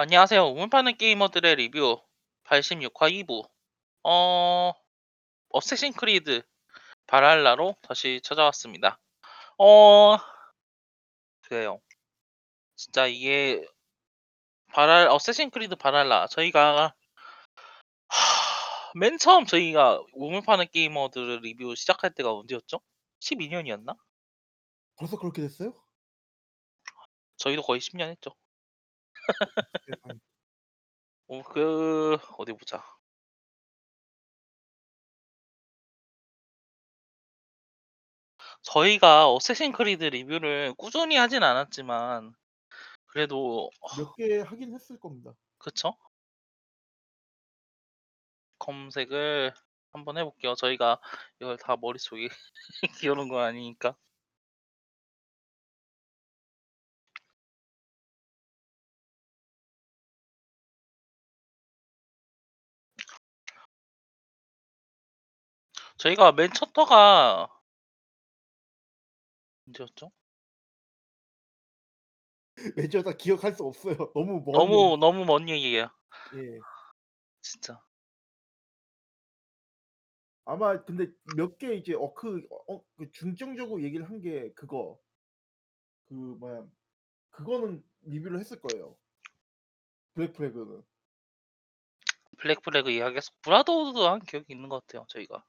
안녕하세요. 우물파는 게이머들의 리뷰 86화 2부. 어, 어쌔신 크리드 발할라로 다시 찾아왔습니다. 어, 그래요. 진짜 이게 발할 어쌔신 크리드 발할라 저희가 하, 맨 처음 저희가 우물파는 게이머들 리뷰 시작할 때가 언제였죠? 12년이었나? 벌써 그렇게 됐어요? 저희도 거의 10년 했죠. 어, 그 어디 보자. 저희가 어쌔신 크리드 리뷰를 꾸준히 하진 않았지만 그래도 몇 개 하긴 했을 겁니다. 그쵸? 검색을 한번 해볼게요. 저희가 이걸 다 머릿속에 기어놓은 건 아니니까. 저희가 맨 첫 터가 언제였죠? 매주 다 기억할 수 없어요. 너무 먼 너무 너무 먼 얘기예요. 예. 진짜. 아마 근데 몇 개 이제 어크 어 그 중점적으로 얘기를 한 게 그거 그 뭐야 그거는 리뷰를 했을 거예요. 블랙 프래그는. 블랙 플래그 이야기해서 브라더우드도 한 기억이 있는 것 같아요. 저희가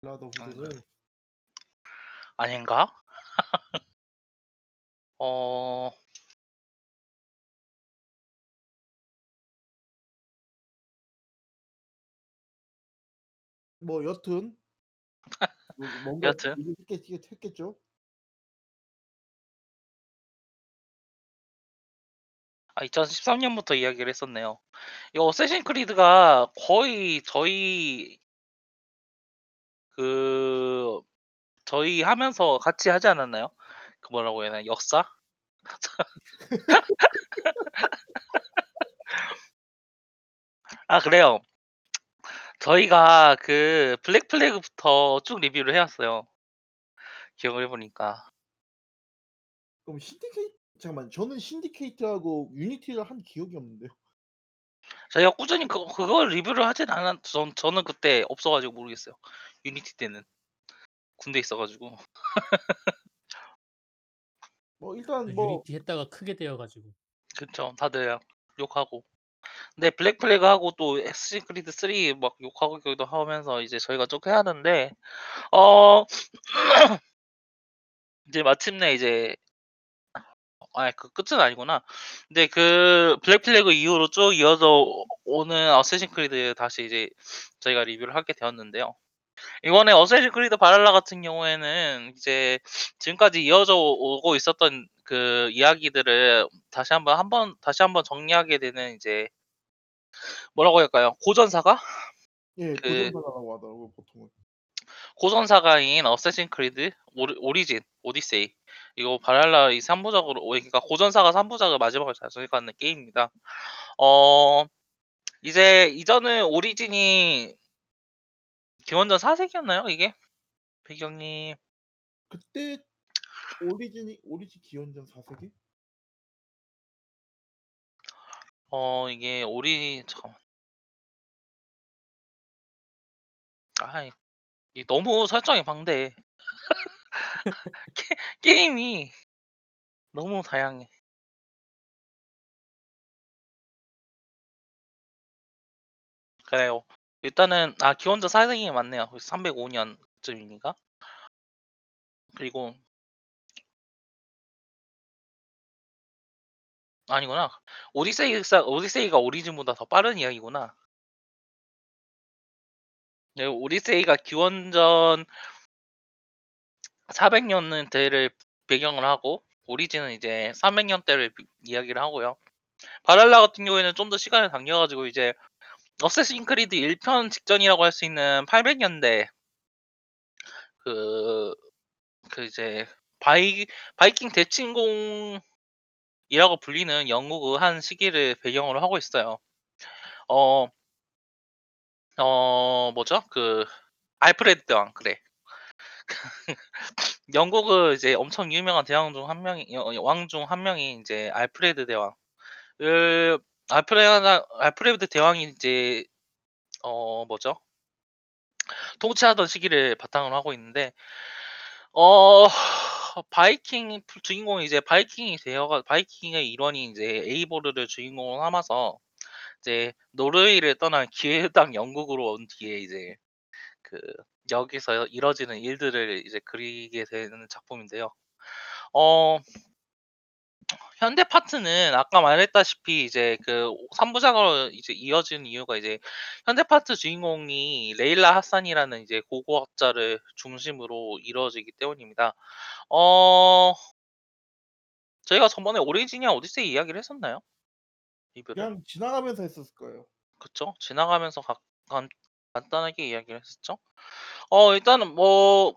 블라더 후드는 아닌가? 어 뭐 여튼 뭐 뭔가 여튼. 얘기했겠 했겠죠. 아 2013년부터 이야기를 했었네요. 이 어쌔신 크리드가 거의 저희 그 저희 하면서 같이 하지 않았나요? 그 뭐라고 해야 되나 역사? 아 그래요. 저희가 그 블랙 플래그부터 쭉 리뷰를 해왔어요. 기억을 해보니까. 그럼 신디케이트 잠깐만 저는 신디케이트하고 유니티를 한 기억이 없는데요. 저희가 꾸준히 그, 그걸 리뷰를 하진 않았, 전, 저는 그때 없어가지고 모르겠어요. 유니티 때는. 군대 있어가지고. 뭐 일단 네, 뭐 유니티 했다가 크게 되어가지고 그쵸. 다들 욕하고. 근데 블랙 플래그하고 또 어쌔신 크리드 3 막 욕하고 기도 하면서 이제 저희가 쭉 해야 하는데, 어, 이제 마침내 이제 아, 그 끝은 아니구나. 근데 그 블랙 플래그 이후로 쭉 이어져 오는 어쌔신 크리드 다시 이제 저희가 리뷰를 하게 되었는데요. 이번에 어쌔신 크리드 발할라 같은 경우에는 이제 지금까지 이어져 오고 있었던 그 이야기들을 다시 한번 한번 다시 한번 정리하게 되는 이제 뭐라고 할까요? 고전사가? 예, 그- 고전사라고 하더라고요, 보통은. 고전사가인 어쌔신 크리드 오리, 오리진 오디세이 이거 바랄라 이 3부작으로 그러니까 고전사가 3부작을 마지막으로 달성해가는 게임입니다. 어 이제 이전은 오리진이 기원전 4세기였나요 이게? 배경님 그때 오리진이 오리진 기원전 4세기? 어 이게 오리 잠깐만. 아 이- 이 너무 설정이 방대해. 게, 게임이 너무 다양해. 그래요 일단은 아 기원전 4세기 맞네요. 305년쯤이니까. 그리고 아니구나. 오디세이가 오디세이가 오리진보다 더 빠른 이야기구나. 네, 오디세이가 기원전 400년대를 배경을 하고 오리진은 이제 300년대를 이야기를 하고요. 바랄라 같은 경우에는 좀 더 시간을 당겨가지고 이제 어쌔신 크리드 1편 직전이라고 할 수 있는 800년대 그, 그 이제 바이, 바이킹 대침공이라고 불리는 영국의 한 시기를 배경으로 하고 있어요. 어, 어, 뭐죠? 그, 알프레드 대왕, 그래. 영국의 이제 엄청 유명한 대왕 중 한 명이 왕 중 한 명이 이제 알프레드 대왕. 그 알프레나 알프레드 대왕이 이제 어 뭐죠? 통치하던 시기를 바탕으로 하고 있는데 어 바이킹 주인공이 이제 바이킹이 되어가 바이킹의 일원이 이제 에이보르를 주인공으로 삼아서 이제 노르웨이를 떠난 기회당 영국으로 온 뒤에 이제 그 여기서 이뤄지는 일들을 이제 그리게 되는 작품인데요. 어 현대 파트는 아까 말했다시피 이제 그 3 부작으로 이제 이어진 이유가 이제 현대 파트 주인공이 레일라 하산이라는 이제 고고학자를 중심으로 이루어지기 때문입니다. 어 저희가 저번에 오리진이랑 오디세이 이야기를 했었나요? 리뷰를? 그냥 지나가면서 했었을 거예요. 그쵸. 지나가면서 각간 간단하게 이야기를 했었죠. 어 일단은 뭐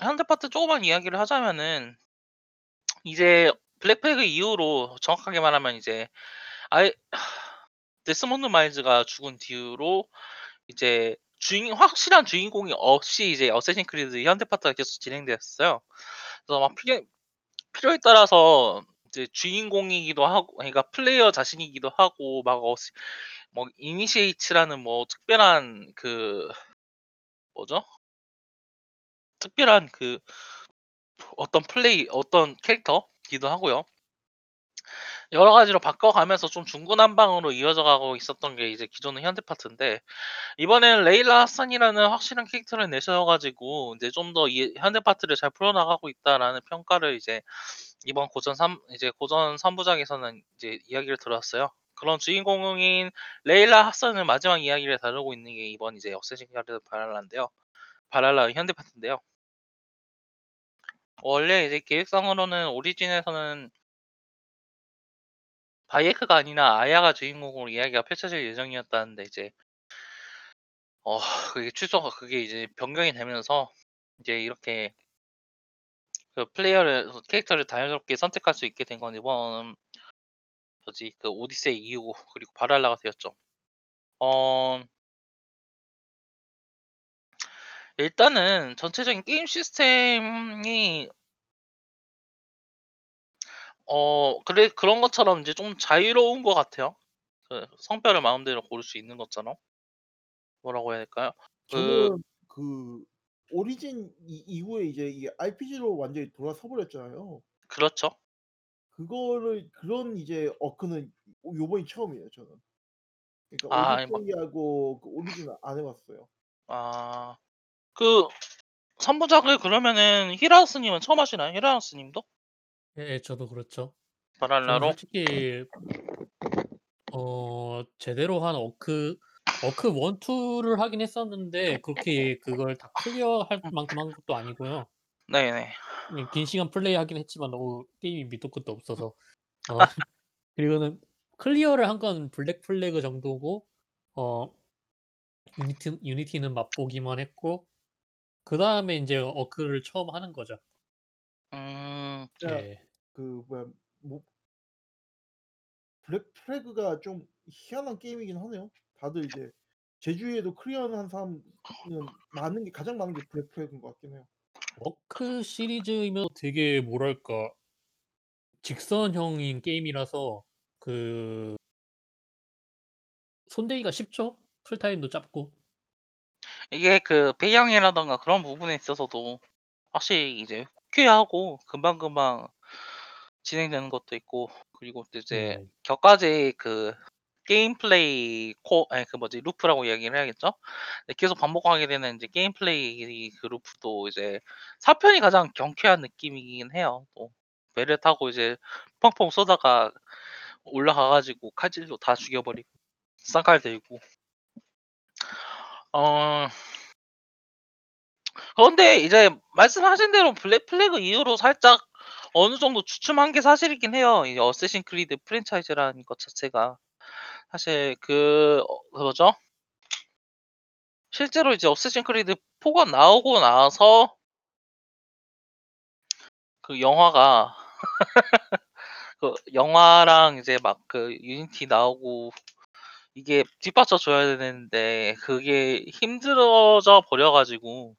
현대 파트 조금만 이야기를 하자면은 이제 블랙 플래그 이후로 정확하게 말하면 이제 아예 데스몬드 마일즈가 죽은 뒤로 이제 주인 확실한 주인공이 없이 이제 어쌔신 크리드 현대 파트가 계속 진행되었어요. 그래서 막 필요 필요에 따라서 이제 주인공이기도 하고 그러니까 플레이어 자신이기도 하고 막 어시 뭐 이니시에이트라는 뭐 특별한 그 뭐죠? 특별한 그 어떤 플레이 어떤 캐릭터 기도 하고요. 여러 가지로 바꿔가면서 좀 중구난방으로 이어져 가고 있었던 게 이제 기존의 현대 파트인데 이번에는 레일라 하산이라는 확실한 캐릭터를 내세워 가지고 이제 좀 더 이 현대 파트를 잘 풀어나가고 있다라는 평가를 이제 이번 고전 3 이제 고전 3 부작에서는 이제 이야기를 들었어요. 그런 주인공인 레일라 하산의 마지막 이야기를 다루고 있는 게 이번 이제 어쌔신 크리드 발할라인데요. 발할라 현대 파트인데요. 원래 이제 계획상으로는 오리진에서는 바이에크가 아니라 아야가 주인공으로 이야기가 펼쳐질 예정이었다는데 이제 어 그게 취소가 그게 이제 변경이 되면서 이제 이렇게 그 플레이어를 캐릭터를 자연스럽게 선택할 수 있게 된 건 이번 뭐지 그 오디세이 이후 그리고 발랄라가 되었죠. 어 일단은 전체적인 게임 시스템이 어 그래 그런 것처럼 이제 좀 자유로운 것 같아요. 그 성별을 마음대로 고를 수 있는 것처럼. 뭐라고 해야 될까요? 그 저는 그 오리진 이 이후에 이제 이게 RPG로 완전히 돌아서 버렸잖아요. 그렇죠. 그거를 그런 이제 어크는 요번이 처음이에요 저는. 그러니까 아 아니 막 오디세이하고 그 오리진을 안해 봤어요. 아. 그 3 부작을 그러면은 히라우스 님은 처음 하시나요? 히라우스 님도? 예 저도 그렇죠. 저는 발랄라로? 솔직히 어 제대로 한 어크 어크 1, 2를 하긴 했었는데 그렇게 그걸 다 클리어할 음. 만큼 한 것도 아니고요. 네네. 예긴 시간 플레이하긴 했지만 너무 게임이 밑도 끝도 없어서 어 그리고는 클리어를 한 건 블랙 플래그 정도고 어 유니티 유니티는 맛보기만 했고 그다음에 인제 어크를 처음 하는 거죠. 음. 진짜 예. 그 뭐야 뭐 블랙 플래그가 좀 희한한 게임이긴 하네요. 다들 이제 제 주위에도 클리어한 사람은 많은 게 가장 많은 게 블랙 플래그인 것 같긴 해요. 어크 시리즈이면 되게 뭐랄까 직선형인 게임이라서 그 손대기가 쉽죠. play time도 짧고. 이게 그 배경이라든가 그런 부분에 있어서도 확실히 이제 경쾌하고 금방금방 진행되는 것도 있고 그리고 또 이제 네. 곁가지 그 게임 플레이 코 아니 그 뭐지 루프라고 이야기를 해야겠죠? 네 계속 반복하게 되는 이제 게임 플레이 그 루프도 이제 4 편이 가장 경쾌한 느낌이긴 해요. 또 배를 타고 이제 펑펑 쏘다가 올라가 가지고 칼질로 다 죽여 버리고 쌍칼 들고. 어 그런데 이제 말씀하신 대로 블랙 플래그 이후로 살짝 어느 정도 주춤한 게 사실이긴 해요. 이 어쌔신 크리드 프랜차이즈라는 것 자체가. 사실 그 어그 뭐죠? 실제로 이제 어쌔신 크리드 4가 나오고 나서 그 영화가 그 영화랑 이제 막 그 유니티 나오고 이게 뒷받쳐 줘야 되는데 그게 힘들어져 버려 가지고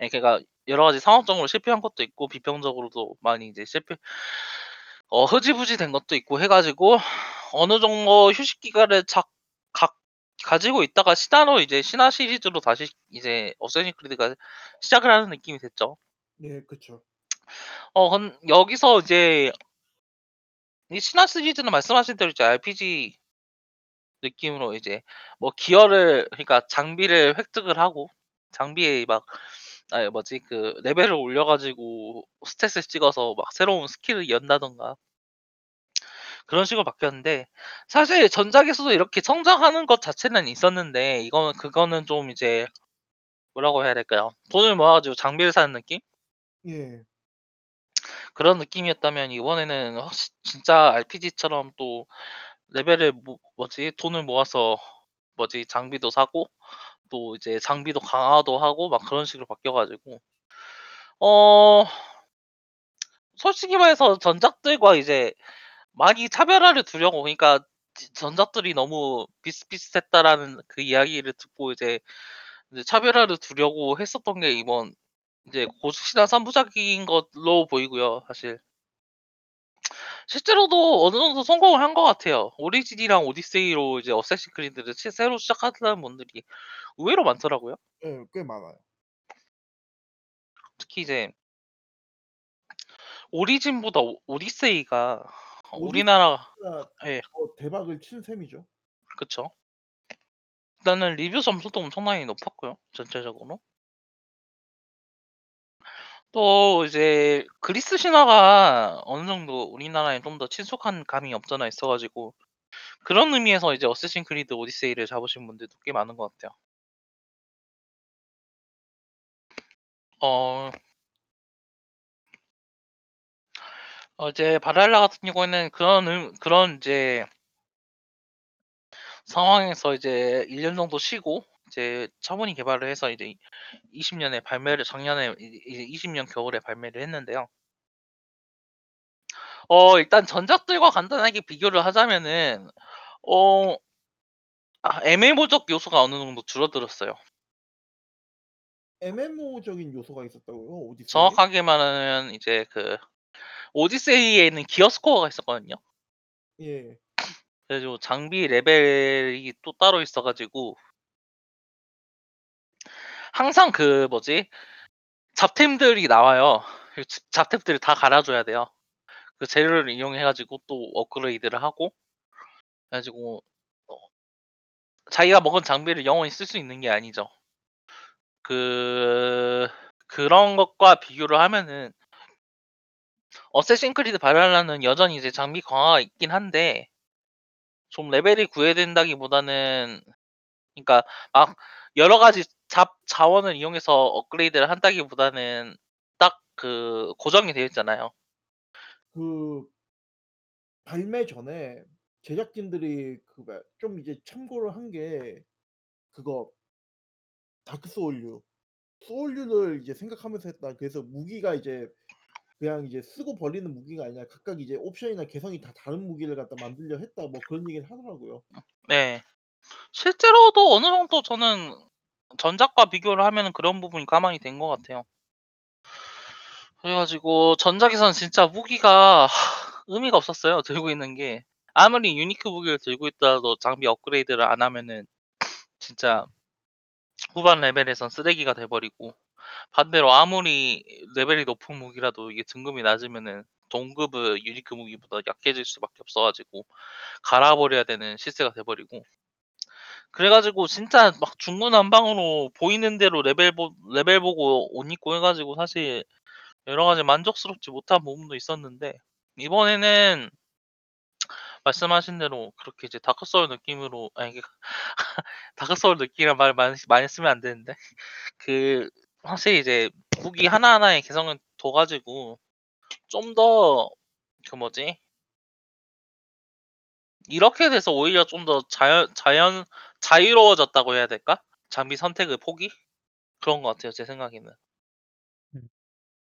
예 그러니까 여러 가지 상업적으로 실패한 것도 있고 비평적으로도 많이 이제 실패 어 흐지부지 된 것도 있고 해 가지고 어느 정도 휴식 기간을 작 각 가지고 있다가 신화로 이제 신화 시리즈로 다시 이제 Assassin's Creed가 시작을 하는 느낌이 됐죠. 네, 그쵸. 어 건 여기서 이제 이 신화 시리즈는 말씀하신 대로 이제 RPG 느낌으로 이제 뭐 기어를 그러니까 장비를 획득을 하고 장비에 막 아니 뭐지 그 레벨을 올려 가지고 stat을 찍어서 막 새로운 skill을 연다든가 그런 식으로 바뀌었는데 사실 전작에서도 이렇게 성장하는 것 자체는 있었는데 이거는 그거는 좀 이제 뭐라고 해야 될까요? 돈을 모아 가지고 장비를 사는 느낌? 예. 그런 느낌이었다면 이번에는 확실 진짜 RPG처럼 또 레벨을 뭐 뭐지? 돈을 모아서 뭐지? 장비도 사고 또 이제 장비도 강화도 하고 막 그런 식으로 바뀌어 가지고. 어 솔직히 말해서 전작들과 이제 많이 차별화를 두려고 그러니까 지 전작들이 너무 비슷비슷했다라는 그 이야기를 듣고 이제 차별화를 두려고 했었던 게 이번 이제 고수 신화 3 부작인 걸로 보이고요 사실. 실제로도 어느 정도 성공을 한 것 같아요. 오리진이랑 오디세이로 이제 어쌔신 크리드를 시 새로 시작하는 분들이 의외로 많더라고요. 예, 꽤 많아요. 특히 이제 오리진보다 오 오디세이가 우리나라 예. 더 대박을 친 셈이죠. 그쵸. 일단은 리뷰 점수도 엄청나게 높았고요 전체적으로. 또 이제 그리스 신화가 어느 정도 우리나라에 좀 더 친숙한 감이 없잖아 있어 가지고 그런 의미에서 이제 어쌔신 크리드 오디세이를 잡으신 분들도 꽤 많은 것 같아요. 어 어 이제 발랄라 같은 경우에는 그런 의 그런 이제 상황에서 이제 1 년 정도 쉬고 이제 차분히 개발을 해서 이제 20 년에 발매를 작년에 이 이제 20 년 겨울에 발매를 했는데요. 어 일단 전작들과 간단하게 비교를 하자면은 어 아 MMO적 요소가 어느 정도 줄어들었어요. MMO적인 요소가 있었다고요? 오디세이에? 정확하게 말하면 이제 그 오디세이에는 기어 스코어가 있었거든요. 예. 그래 가지고 장비 레벨이 또 따로 있어 가지고 항상 그 뭐지 잡템들이 나와요. 그자 잡템들을 다 갈아 줘야 돼요. 그 재료를 이용해 가지고 또 업그레이드를 하고 그래 가지고 어 자기가 먹은 장비를 영원히 쓸 수 있는 게 아니죠. 그 그런 것과 비교를 하면은 어쌔신 크리드 발랄라는 여전히 이제 장비 강화가 있긴 한데 좀 레벨이 구애된다기보다는 그러니까 막 여러 가지 잡 자원을 이용해서 업그레이드를 한다기보다는 딱 그 고정이 되어 있잖아요. 그 발매 전에 제작진들이 그 좀 이제 참고를 한 게 그거 Dark Soul류. Soul류를 이제 생각하면서 했다. 그래서 무기가 이제 그냥 이제 쓰고 버리는 무기가 아니라 각각 이제 옵션이나 개성이 다 다른 무기를 갖다 만들려 했다. 뭐 그런 얘기를 하더라고요. 네. 실제로도 어느 정도 저는 전작과 비교를 하면은 그런 부분이 가미가 된 것 같아요. 그래 가지고 전작에서는 진짜 무기가 의미가 없었어요 들고 있는 게. 아무리 unique 무기를 들고 있더라도 장비 업그레이드를 안 하면은 진짜 후반 레벨에선 쓰레기가 돼 버리고 반대로 아무리 레벨이 높은 무기라도 이게 등급이 낮으면은 동급의 unique 무기보다 약해질 수밖에 없어 가지고 갈아 버려야 되는 신세가 돼 버리고 그래 가지고 진짜 막 중구난방으로 보이는 대로 레벨 보 레벨 보고 옷 입고 해 가지고 사실 여러 가지 만족스럽지 못한 부분도 있었는데 이번에는 말씀하신 대로 그렇게 이제 Dark Soul 느낌으로 아니 이게 Dark Soul 느낌이란 말 많이 많이 쓰면 안 되는데 그 확실히 이제 무기 하나하나에 개성을 둬 가지고 좀 더 그 뭐지? 이렇게 돼서 오히려 좀 더 자연 자연 자유로워졌다고 해야 될까? 장비 선택의 폭이? 그런 것 같아요 제 생각에는.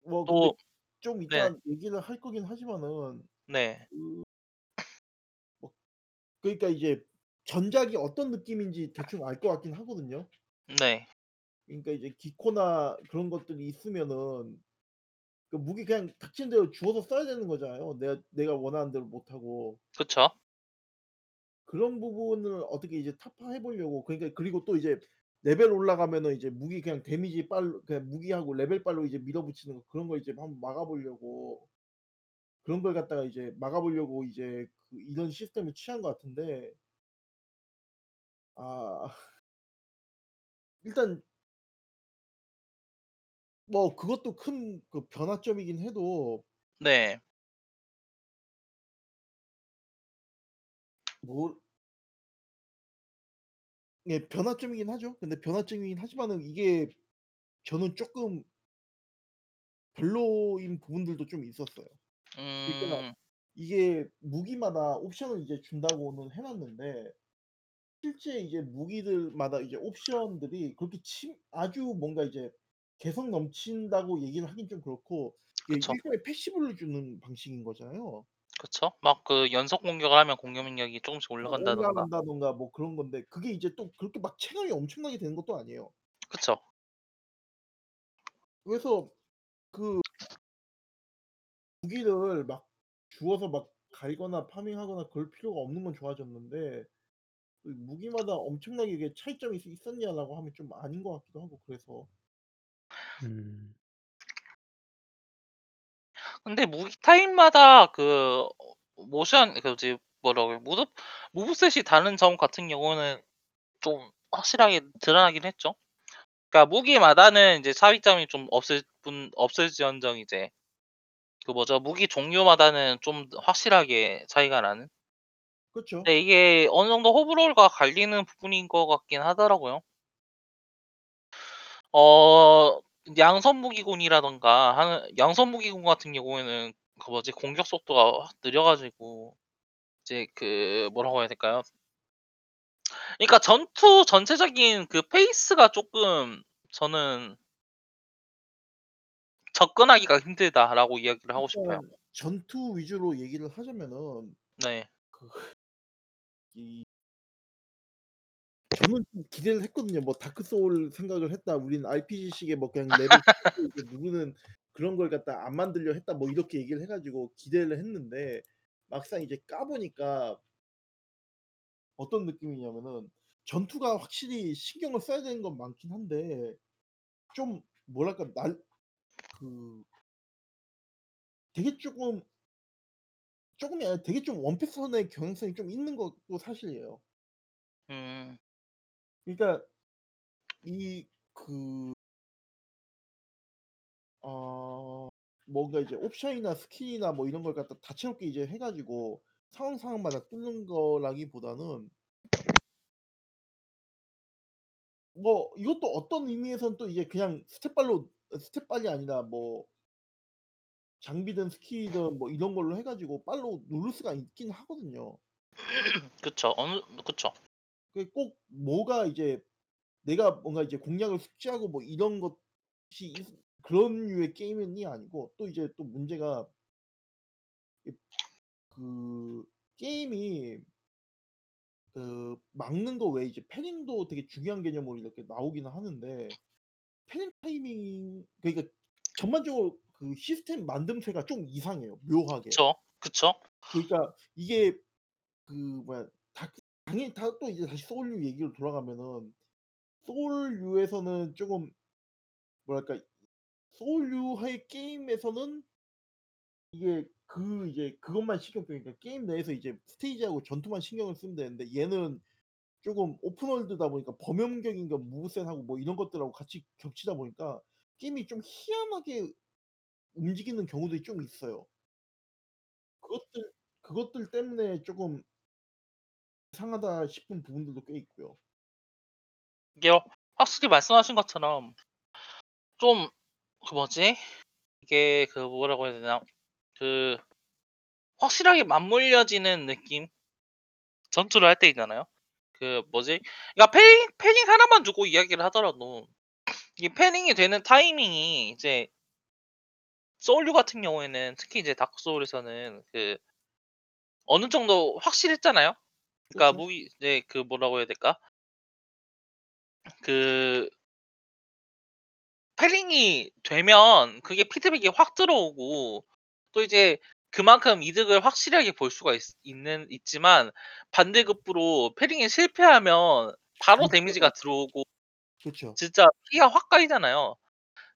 뭐 근데 또 좀 네. 이따 얘기를 할 거긴 하지만은 네. 그 뭐 그러니까 이제 전작이 어떤 느낌인지 대충 알 것 같긴 하거든요. 네. 그러니까 이제 기코나 그런 것들이 있으면은 그 무기 그냥 닥친 대로 주워서 써야 되는 거잖아요. 내가 내가 원하는 대로 못 하고. 그쵸. 그런 부분을 어떻게 이제 타파해 보려고. 그러니까 그리고 또 이제 레벨 올라가면은 이제 무기 그냥 데미지 빨로 그냥 무기하고 레벨 빨로 이제 밀어붙이는 거 그런 거 이제 한번 막아 보려고. 그런 걸 갖다가 이제 막아 보려고 이제 그 이런 시스템을 취한 것 같은데. 아. 일단 뭐 그것도 큰 그 변화점이긴 해도 네. 뭐 예 변화점이긴 하죠. 근데 변화점이긴 하지만은 이게 저는 쪼끔 별로인 부분들도 좀 있었어요. 그러니까 음. 이게 무기마다 옵션을 이제 준다고는 해 놨는데 실제 이제 무기들마다 이제 옵션들이 그렇게 침 아주 뭔가 이제 개성 넘친다고 얘기를 하긴 좀 그렇고 이게 그쵸. 일종의 패시브를 주는 방식인 거잖아요. 그쵸. 막 그 연속 공격을 하면 공격 능력이 쪼금씩 어 올라간다든가. 올라간다든가 뭐 그런 건데 그게 이제 또 그렇게 막 체감이 엄청나게 되는 것도 아니에요. 그쵸. 그래서 그 무기를 막 주워서 막 갈거나 파밍하거나 그럴 필요가 없는 건 좋아졌는데 그 무기마다 엄청나게 이게 차이점이 있 있었냐라고 하면 좀 아닌 것 같기도 하고 그래서 음. 근데 무기 타입마다 그 모션 그 뭐지 뭐라고? 무브 무브셋이 다른 점 같은 경우는 좀 확실하게 드러나긴 했죠. 그러니까 무기마다는 이제 차이점이 좀 없을 뿐 없을지언정 이제 그 뭐죠? 무기 종류마다는 좀 확실하게 차이가 나는? 그쵸. 근데 이게 어느 정도 호불호가 갈리는 부분인 것 같긴 하더라고요. 어 양손 무기군이라든가 하는 양손 무기군 같은 경우에는 그 뭐지 공격 속도가 확 느려 가지고 이제 그 뭐라고 해야 될까요? 그러니까 전투 전체적인 그 페이스가 쪼끔 저는 '접근하기가 힘들다.'라고 이야기를 하고 싶어요. 전투 위주로 얘기를 하자면은 네. 그 이 저는 좀 기대를 했거든요. 뭐 ' Dark Soul 생각을 했다. 우리는 RPG식의 뭐 그냥 레벨 이제 누르는 그런 걸 갖다 안 만들려 했다.' 뭐 이렇게 얘기를 해 가지고 기대를 했는데 막상 이제 까 보니까 어떤 느낌이냐면은 전투가 확실히 신경을 써야 되는 건 많긴 한데 좀 뭐랄까 날 그 되게 쪼금 쪼금이 아니라 되게 좀 one pattern의 경향성이 좀 있는 것도 사실이에요. 음. 그러니까 이그 어 뭔가 이제 옵션이나 skill이나 뭐 이런 걸 갖다 다채롭게 이제 해 가지고 상황 상황마다 뚫는 거라기보다는 뭐 이것도 어떤 의미에서는 또 이제 그냥 stat발로 어 stat발이 아니라 뭐 장비든 skill이든 뭐 이런 걸로 해 가지고 빨로 누를 수가 있긴 하거든요. 그쵸. 어느 그쵸. 그꼭 뭐가 이제 내가 뭔가 이제 공략을 숙지하고 뭐 이런 것이 있 그런 류의 게임이 아니고 또 이제 또 문제가 이 그 게임이 그 막는 거 외에 이제 패링도 되게 중요한 개념으로 이렇게 나오기는 하는데 패링 타이밍 그러니까 전반적으로 그 시스템 만듦새가 좀 이상해요, 묘하게. 그쵸. 그쵸. 그러니까 이게 그 뭐야 당연히 다 또 이제 다시 Soul류 얘기로 돌아가면은 Soul류에서는 쪼금 뭐랄까 Soul류의 게임에서는 이게 그 이제 그것만 신경 쓰니까 게임 내에서 이제 스테이지하고 전투만 신경을 쓰면 되는데 얘는 쪼금 open world다 보니까 범용적인 거 moveset하고 뭐 이런 것들하고 같이 겹치다 보니까 게임이 좀 희한하게 움직이는 경우들이 좀 있어요. 그것들 그것들 때문에 쪼금 ' 이상하다.' 싶은 부분들도 꽤 있고요. 이게요 확실히 말씀하신 것처럼 좀 그 뭐지? 이게 그 뭐라고 해야 되나? 그 확실하게 맞물려지는 느낌? 전투를 할 때 있잖아요. 그 뭐지? 그러니까 패링 패링 하나만 두고 이야기를 하더라도 이게 parrying이 되는 타이밍이 이제 Soul류 같은 경우에는 특히 이제 Dark Soul에서는 그 어느 정도 확실했잖아요. 그러니까 그쵸. 무기 이제 그 뭐라고 해야 될까? 그 parrying이 되면 그게 피드백이 확 들어오고 또 이제 그만큼 이득을 확실하게 볼 수가 있 있는 있지만 반대급부로 parrying에 실패하면 바로 데미지가 들어오고 그쵸. 진짜 피가 확 까이잖아요.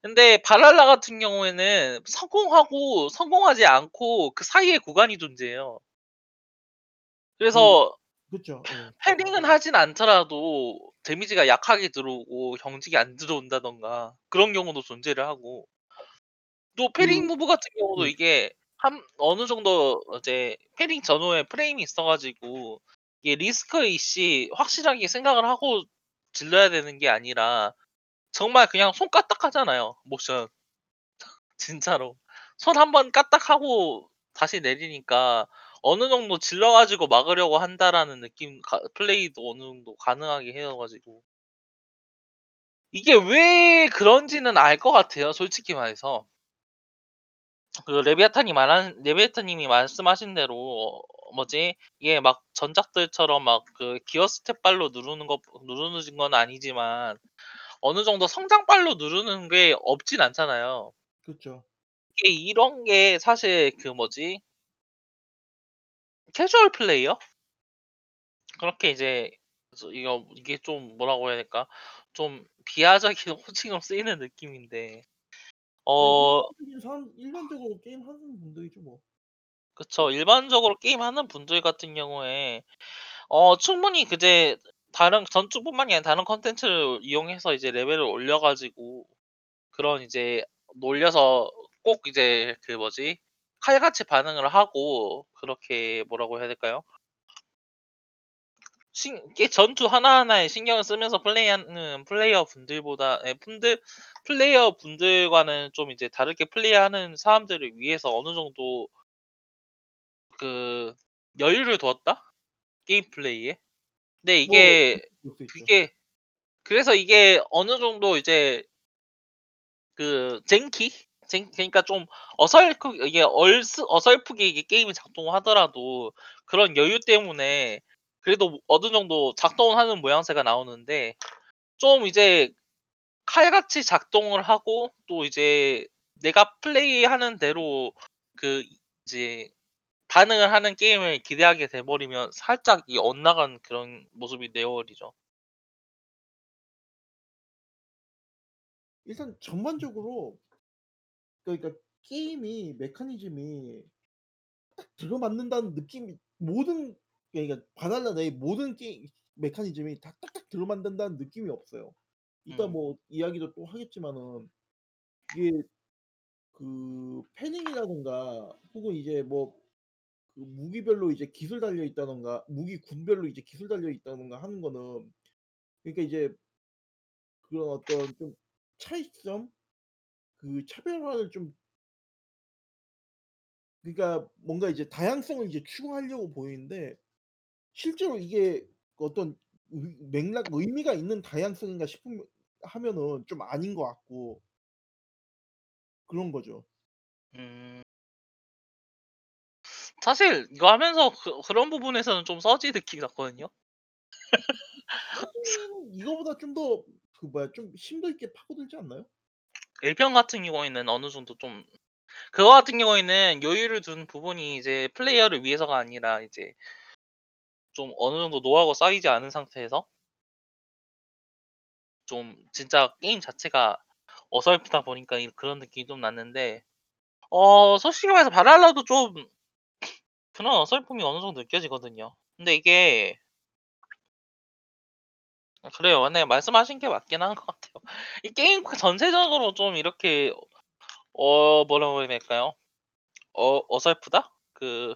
근데 발랄라 같은 경우에는 성공하고 성공하지 않고 그 사이에 구간이 존재해요. 그래서 그쵸. 예. 패링은 하진 않더라도 데미지가 약하게 들어오고 경직이 안 들어온다든가 그런 경우도 존재를 하고 또 패링 그 무브 같은 경우도 네. 이게 한 어느 정도 이제 패링 전후에 프레임이 있어 가지고 이게 리스크 이씨 확실하게 생각을 하고 질러야 되는 게 아니라 정말 그냥 손 까딱하잖아요, 모션. 진짜로. 손 한 번 까딱하고 다시 내리니까 어느 정도 질러 가지고 막으려고 한다라는 느낌 가 플레이도 어느 정도 가능하게 해여 가지고 이게 왜 그런지는 알 것 같아요, 솔직히 말해서. 그 레비아탄이 말한 레비아탄님이 말씀하신 대로 뭐지 이게 막 전작들처럼 막 그 기어 stat발로 누르는 것 누르는 건 아니지만 어느 정도 성장발로 누르는 게 없진 않잖아요. 그쵸. 이게 이런 게 사실 그 뭐지 캐주얼 플레이어? 그렇게 이제 이거 이게 좀 뭐라고 해야 될까? 좀 비하적인 호칭으로 쓰이는 느낌인데 어 일반적인 사람 일반적으로 게임 하는 분들이죠 뭐. 그쵸. 일반적으로 게임 하는 분들 같은 경우에 어 충분히 그제 다른 전투뿐만이 아니라 다른 콘텐츠를 이용해서 이제 레벨을 올려 가지고 그런 이제 놀려서 꼭 이제 그 뭐지 칼같이 반응을 하고 그렇게 뭐라고 해야 될까요? 신 이게 전투 하나하나에 신경을 쓰면서 플레이하는 플레이어 분들보다 예 분들 플레이어 분들과는 좀 이제 다르게 플레이하는 사람들을 위해서 어느 정도 그 여유를 두었다? 게임 플레이에. 근데 뭐 이게 있죠. 그게 그래서 이게 어느 정도 이제 그 쟁키? 쟁 그러니까 좀 어설프 이게 얼스 어설프게 이게 게임이 작동하더라도 그런 여유 때문에 그래도 어느 정도 작동을 하는 모양새가 나오는데 좀 이제 칼같이 작동을 하고 또 이제 내가 플레이하는 대로 그 이제 반응을 하는 게임을 기대하게 돼 버리면 살짝 이 엇나간 그런 모습이 버리죠. 일단 전반적으로 그러니까 게임이 메커니즘이 딱 들어맞는다는 느낌이 모든 그러니까 바날라 내 모든 게임 메커니즘이 다 딱딱 들어맞는다는 느낌이 없어요. 이따 음. 뭐 이야기도 또 하겠지만은 이게 그 패닝이라든가 혹은 이제 뭐 그 무기별로 이제 기술 달려 있다든가 무기 군별로 이제 기술 달려 있다든가 하는 거는 그러니까 이제 그런 어떤 좀 차이점 그 차별화를 좀 그러니까 뭔가 이제 다양성을 이제 추구하려고 보이는데 실제로 이게 어떤 의 맥락 의미가 있는 다양성인가 싶으면 하면은 좀 아닌 것 같고 그런 거죠. 음. 사실 이거 하면서 그 그런 부분에서는 좀 서지 느낌이 났거든요. 서지는 이거보다 좀 더 그 뭐야 좀 심도 있게 파고들지 않나요? 1편 같은 경우에는 어느 정도 좀 그거 같은 경우에는 여유를 둔 부분이 이제 플레이어를 위해서가 아니라 이제 좀 어느 정도 노하우가 쌓이지 않은 상태에서 좀 진짜 게임 자체가 어설프다 보니까 이 그런 느낌이 좀 났는데 어 솔직히 말해서 발랄라도 좀 그런 어설픔이 어느 정도 느껴지거든요. 근데 이게 아 그래요. 네 말씀하신 게 맞긴 한 것 같아요. 이 게임 그 전체적으로 좀 이렇게 어 뭐라고 해야 될까요? 어 어설프다? 그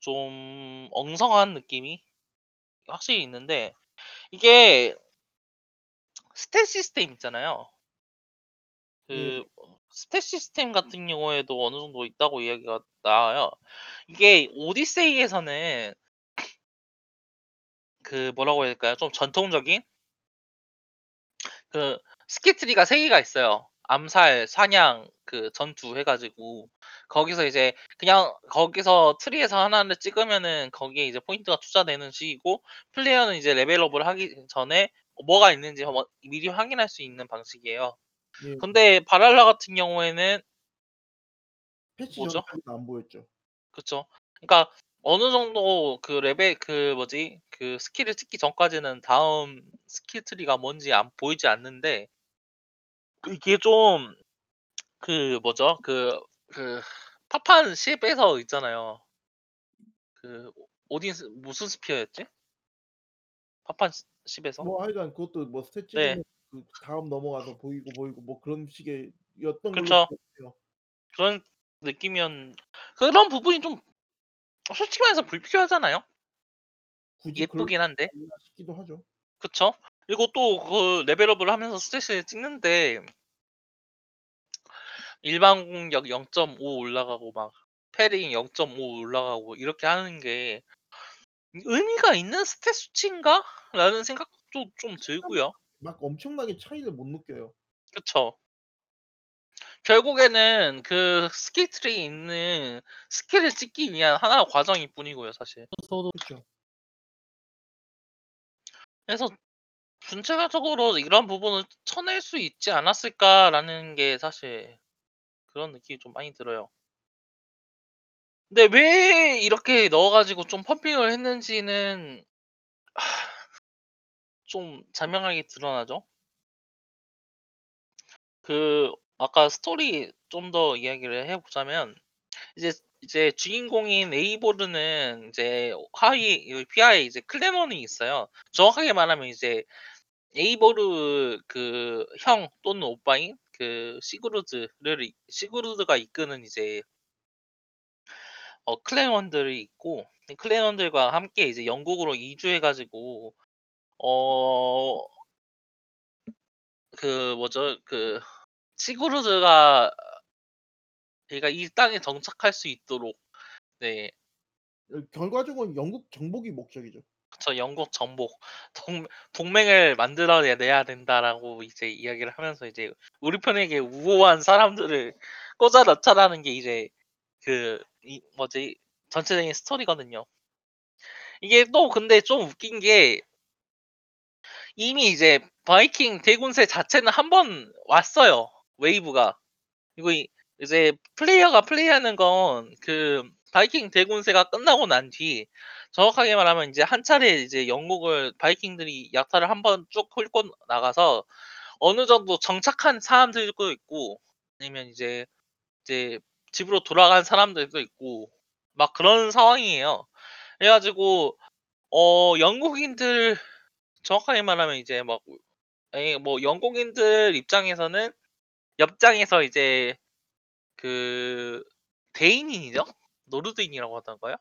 좀 엉성한 느낌이 확실히 있는데 이게 stat 시스템 있잖아요. 예. 그 stat 시스템 같은 경우에도 어느 정도 있다고 이야기가 나와요. 이게 Odyssey에서는 그 뭐라고 해야 될까요? 좀 전통적인 그 skill tree가 3 개가 있어요. 암살, 사냥, 그 전투 해 가지고 거기서 이제 그냥 거기서 tree에서 하나를 찍으면은 거기에 이제 포인트가 투자되는 식이고 플레이어는 이제 레벨업을 하기 전에 뭐가 있는지 뭐 미리 확인할 수 있는 방식이에요. 예. 근데 발랄라 같은 경우에는 패치 뭐죠? 안 보였죠. 그쵸. 그러니까 어느 정도 그 레벨 그 뭐지 그 스킬을 찍기 전까지는 다음 스킬 트리가 뭔지 안 보이지 않는데 이게 좀 그 뭐죠? 그 그 파판 10에서 있잖아요. 그 오딘 스 무슨 스피어였지? 파판 10에서? 뭐 하여간 그것도 뭐 스탯 네. 찍으면 그 다음 넘어가서 보이고 보이고 뭐 그런 식의 였던 걸로 그쵸. 기억해요. 그런 느낌이었 그런 부분이 좀 솔직히 말해서 불필요하잖아요. 굳이 예쁘긴 한데. 싶기도 하죠. 그쵸. 그리고 또 그 레벨업을 하면서 스탯을 찍는데 일반 공격 0.5 올라가고 막 패링 0.5 올라가고 이렇게 하는 게 '의미가 있는 스탯 수치인가?'라는 생각도 좀 들고요. 막 엄청나게 차이를 못 느껴요. 그쵸. 결국에는 그 스킬 트리에 있는 스킬을 찍기 위한 하나의 과정일 뿐이고요 사실. 저도 그쵸. 그래서 '전체적으로 이런 부분을 쳐낼 수 있지 않았을까.'라는 게 사실 그런 느낌이 좀 많이 들어요. 근데 왜 이렇게 넣어 가지고 좀 pumping을 했는지는 좀 자명하게 드러나죠. 그 아까 스토리 좀 더 이야기를 해 보자면 이제 이제 주인공인 에이보르는 이제 하위 이 휘하에 이제 클랜원이 있어요. 정확하게 말하면 이제 에이보르 그 형 또는 오빠인 그 시그루드를 이 시그루드가 이끄는 이제 어 클랜원들이 있고 이 클랜원들과 함께 이제 영국으로 이주해 가지고 어 그 뭐죠? 그 시그루드가 그러니까 이 땅에 정착할 수 있도록 네. 어 결과적으로는 영국 정복이 목적이죠. 그쵸. 영국 정복. 동 "동맹을 만들어 내 내야 된다."라고 이제 이야기를 하면서 이제 우리 편에게 우호한 사람들을 꽂아 넣자라는 게 이제 그 이 뭐지 전체적인 스토리거든요. 이게 또 근데 좀 웃긴 게 이미 이제 바이킹 대군세 자체는 1번 왔어요, 웨이브가. 그리고 이 이제 플레이어가 플레이하는 건 그 바이킹 대군세가 끝나고 난 뒤 정확하게 말하면 인제 한 차례 이제 영국을 바이킹들이 약탈을 1번쭉 훑고 나가서 어느 정도 정착한 사람들도 있고 아니면 이제 이제 집으로 돌아간 사람들도 있고 막 그런 상황이에요. 그래 가지고 어 영국인들 정확하게 말하면 이제 막예뭐 영국인들 입장에서는 옆장에서 이제 그 대인인이죠? 노르드인이라고 하던가요?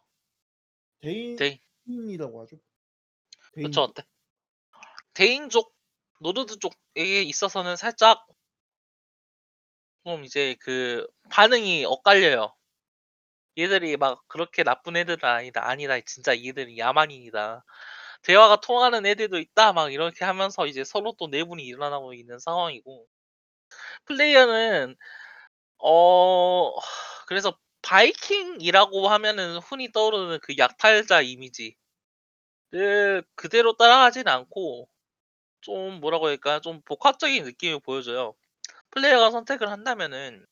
대인 대인. 인이라고 하죠. 그쵸. 대인족. 대 대인족 노르드 쪽에 있어서는 살짝 좀 이제 그 반응이 엇갈려요. 얘들이 막 그렇게 나쁜 애들은 아니다. 아니다. 진짜 얘들은 야만인이다. 대화가 통하는 애들도 있다. 막 이렇게 하면서 이제 서로 또 내분이 일어나고 있는 상황이고 플레이어는 어 그래서 바이킹이라고 하면은 흔히 떠오르는 그 약탈자 이미지를 그대로 따라가진 않고 좀 뭐라고 될까요? 좀 복합적인 느낌을 보여줘요. 플레이어가 선택을 한다면은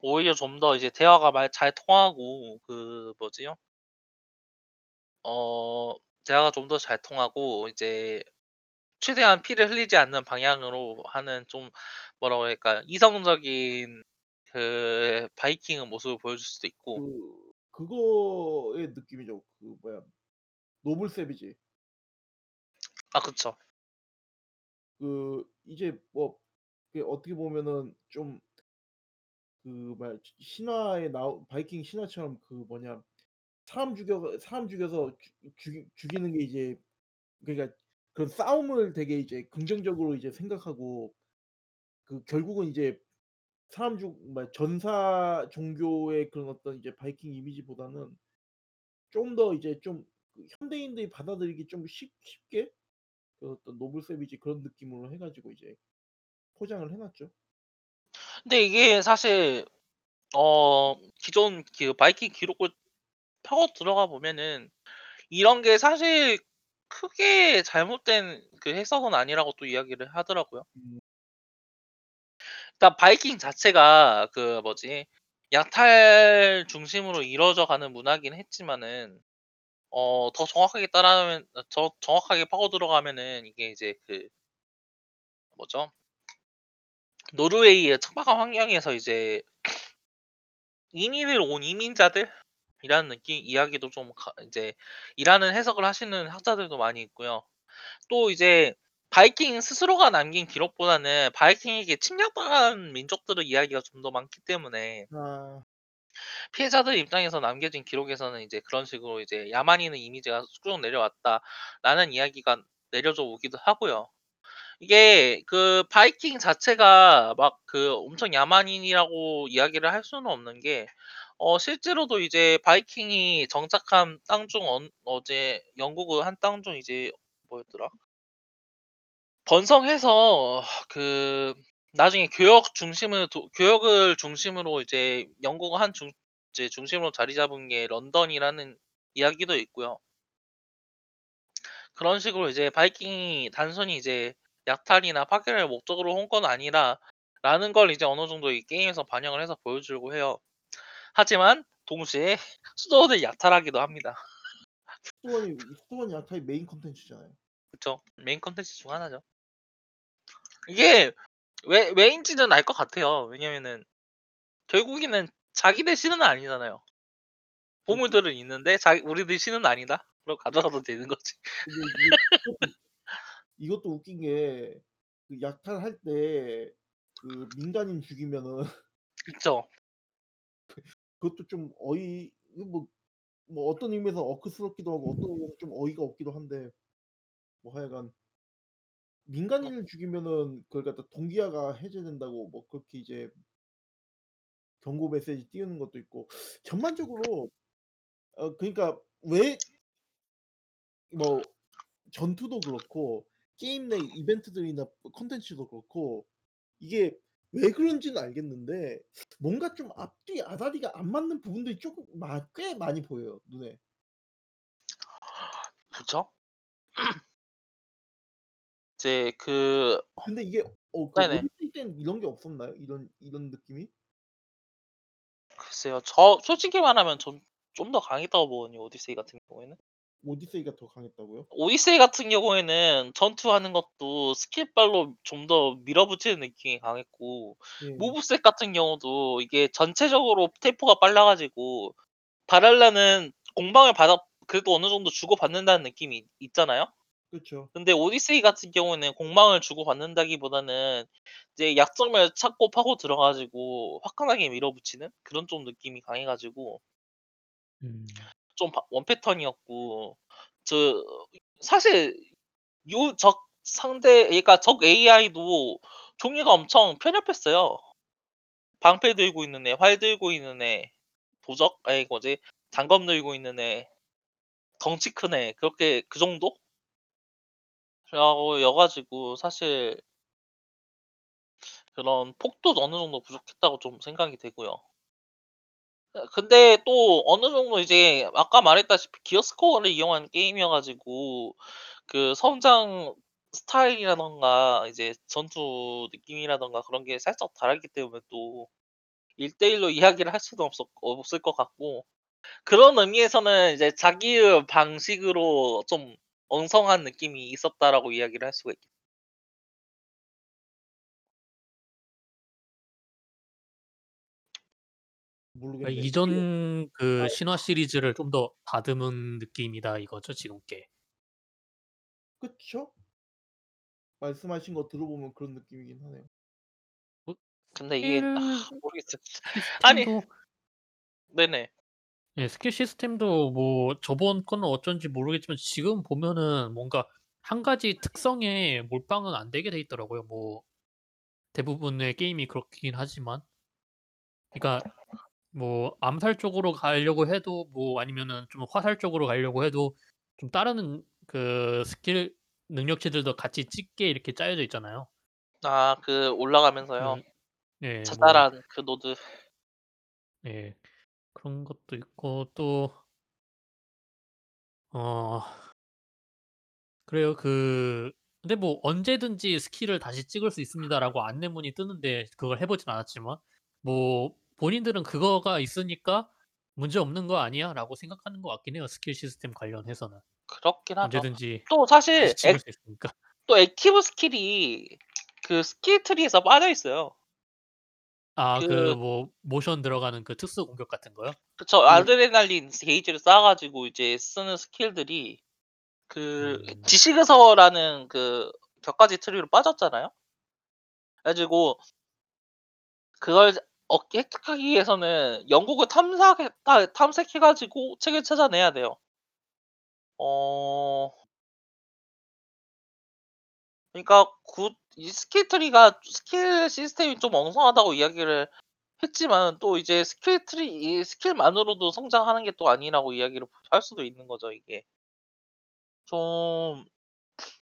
오히려 좀 더 이제 대화가 말잘 통하고 그 뭐지요? 어 대화가 좀 더 잘 통하고 이제 최대한 피를 흘리지 않는 방향으로 하는 좀 뭐라고 할까요? 이성적인 그 바이킹의 모습을 보여줄 수도 있고 그 그거의 느낌이죠. 그 뭐야 노블 세비지. 아 그쵸. 그 이제 뭐그 어떻게 보면은 좀 그 뭐야 시 신화에 나오 바이킹 신화처럼 그 뭐냐 사람 죽여 사람 죽여서 죽 죽이 죽이는 게 이제 그러니까 그런 싸움을 되게 이제 긍정적으로 이제 생각하고 그 결국은 이제 사람 죽 뭐야 전사 종교의 그런 어떤 이제 바이킹 이미지보다는 좀 더 이제 좀그 현대인들이 받아들이기 좀 쉽 쉽게 그 어떤 노블 세비지 그런 느낌으로 해 가지고 이제 포장을 해 놨죠. 근데 이게 사실 어 기존 그 바이킹 기록을 파고 들어가 보면은 이런 게 사실 크게 잘못된 그 해석은 아니라고 또 이야기를 하더라고요. 음. 그러니까 바이킹 자체가 그 뭐지 약탈 중심으로 이루어져 가는 문화긴 했지만은 어 더 정확하게 따라하면 어더 정확하게 파고 들어가면은 이게 이제 그 뭐죠? 노르웨이의 척박한 환경에서 이제 이민을 온 이민자들 이라는 느낌 이야기도 좀 가 이제 이라는 해석을 하시는 학자들도 많이 있고요. 또 이제 바이킹 스스로가 남긴 기록보다는 바이킹에게 침략당한 민족들의 이야기가 좀 더 많기 때문에 아. 피해자들 입장에서 남겨진 기록에서는 이제 그런 식으로 이제 "야만인의 이미지가 쭉 내려왔다."라는 이야기가 내려져 오기도 하고요. 이게 그 바이킹 자체가 막 그 엄청 야만인이라고 이야기를 할 수는 없는 게 어 실제로도 이제 바이킹이 정착한 땅 중 언 어제 영국의 한 땅 중 이제 뭐였더라? 번성해서 그 나중에 교역 중심을 도 교역을 중심으로 이제 영국의 한 중 이제 중심으로 자리 잡은 게 런던이라는 이야기도 있고요. 그런 식으로 이제 바이킹이 단순히 이제 약탈이나 파괴를 목적으로 한건 아니라라는 걸 이제 어느 정도 이 게임에서 반영을 해서 보여주려고 해요. 하지만 동시에 수도원을 약탈하기도 합니다. 수도원이 수도원 약탈이 메인 콘텐츠잖아요. 그쵸. 메인 콘텐츠 중 하나죠. 이게 왜 왜인지는 알 것 같아요. 왜냐면은 결국에는 자기네 신은 아니잖아요. 보물들은 있는데 자기 우리들 신은 아니다. 그럼 가져가도 되는 거지. 이것도 이것도 웃긴 게 그 약탈할 때 그 민간인 죽이면은 그쵸. 그것도 좀 어이 뭐 뭐 어떤 의미에서 어크스럽기도 하고 어떤 의미에서 좀 어이가 없기도 한데 뭐 하여간 민간인을 죽이면은 그걸 갖다 동기화가 해제된다고 뭐 그렇게 이제 경고 메시지 띄우는 것도 있고 전반적으로 어 그러니까 왜 뭐 전투도 그렇고 게임 내 이벤트들이나 콘텐츠도 그렇고 이게 왜 그런지는 알겠는데 뭔가 좀 앞뒤 아다리가 안 맞는 부분들이 쪼끔 마꽤 많이 보여요, 눈에. 그쵸. 이제 그 근데 이게 어 그 네네. 오디세이 때는 이런 게 없었나요? 이런 이런 느낌이? 글쎄요. 저 솔직히 말하면 전좀더 강했다고 보거든요, 오디세이 같은 경우에는. 오디세이가 더 강했다고요? 오디세이 같은 경우에는 전투하는 것도 스킬발로 좀 더 밀어붙이는 느낌이 강했고 예. 모브셋 같은 경우도 이게 전체적으로 템포가 빨라 가지고 바랄라는 공방을 받아 그래도 어느 정도 주고 받는다는 느낌이 있잖아요. 그쵸. 근데 오디세이 같은 경우에는 공방을 주고 받는다기보다는 이제 약점을 찾고 파고 들어 가지고 화끈하게 밀어붙이는 그런 좀 느낌이 강해 가지고 음. 좀바원 패턴이었고 저 사실 요 적 상대 그러니까 적 AI도 종류가 엄청 편협했어요. 방패 들고 있는 애, 활 들고 있는 애, 도적 아니 뭐지 단검 들고 있는 애, 덩치 큰 애 그렇게 그 정도? 라고 여 가지고 사실 그런 폭도 어느 정도 부족했다고 좀 생각이 되고요. 어 근데 또 어느 정도 이제 아까 말했다시피 기어 스코어를 이용한 게임이어 가지고 그 성장 스타일이라든가 이제 전투 느낌이라든가 그런 게 살짝 다르기 때문에 또 1 대 1 로 이야기를 할 수는 없었 없을 것 같고 그런 의미에서는 이제 자기의 방식으로 좀 엉성한 느낌이 있었다라고 이야기를 할 수가 있 그러니까 모르겠네요. 이게 이전 그 아 신화 시리즈를 좀 더 다듬은 느낌이다 이거죠, 지금 게. 그쵸. 말씀하신 거 들어보면 그런 느낌이긴 하네요. 뭐 근데 이게 아 스킬 모르겠어요. 아니 시스템도 네네. 예 스킬 시스템도 뭐 저번 거는 어쩐지 모르겠지만 지금 보면은 뭔가 한 가지 특성에 몰빵은 안 되게 돼 있더라고요. 뭐 대부분의 게임이 그렇긴 하지만. 그러니까 뭐 암살 쪽으로 가려고 해도 뭐 아니면은 좀 화살 쪽으로 가려고 해도 좀 다른 그 스킬 능력치들도 같이 찍게 이렇게 짜여져 있잖아요. 아 그 올라가면서요. 그 예 뭐 자잘한 그 노드. 예. 그런 것도 있고 또 어 그래요. 그 근데 뭐 "언제든지 스킬을 다시 찍을 수 있습니다."라고 안내문이 뜨는데 그걸 해 보진 않았지만 뭐 본인들은 그거가 있으니까 '문제 없는 거 아니야?'라고 생각하는 것 같긴 해요, 스킬 시스템 관련해서는. 그렇긴 하죠. 언제든지 또 다시 찍을 수 있으니까. 또 액티브 스킬이 그 스킬 트리에서 빠져 있어요. 아 그 그 뭐 모션 들어가는 그 특수 공격 같은 거요? 그쵸. 네. 아드레날린 게이지를 쌓아 가지고 이제 쓰는 스킬들이 그 음. 지식의 서라는 그 곁가지 트리로 빠졌잖아요. 그래 가지고 그걸 얻기 획득하기 위해서는 영국을 탐사해 아 탐색해 가지고 책을 찾아내야 돼요. 어 그러니까 그 이 스킬 트리가 스킬 시스템이 좀 엉성하다고 이야기를 했지만 또 이제 스킬 트리 이 스킬만으로도 성장하는 게 또 아니라고 이야기를 할 수도 있는 거죠, 이게. 좀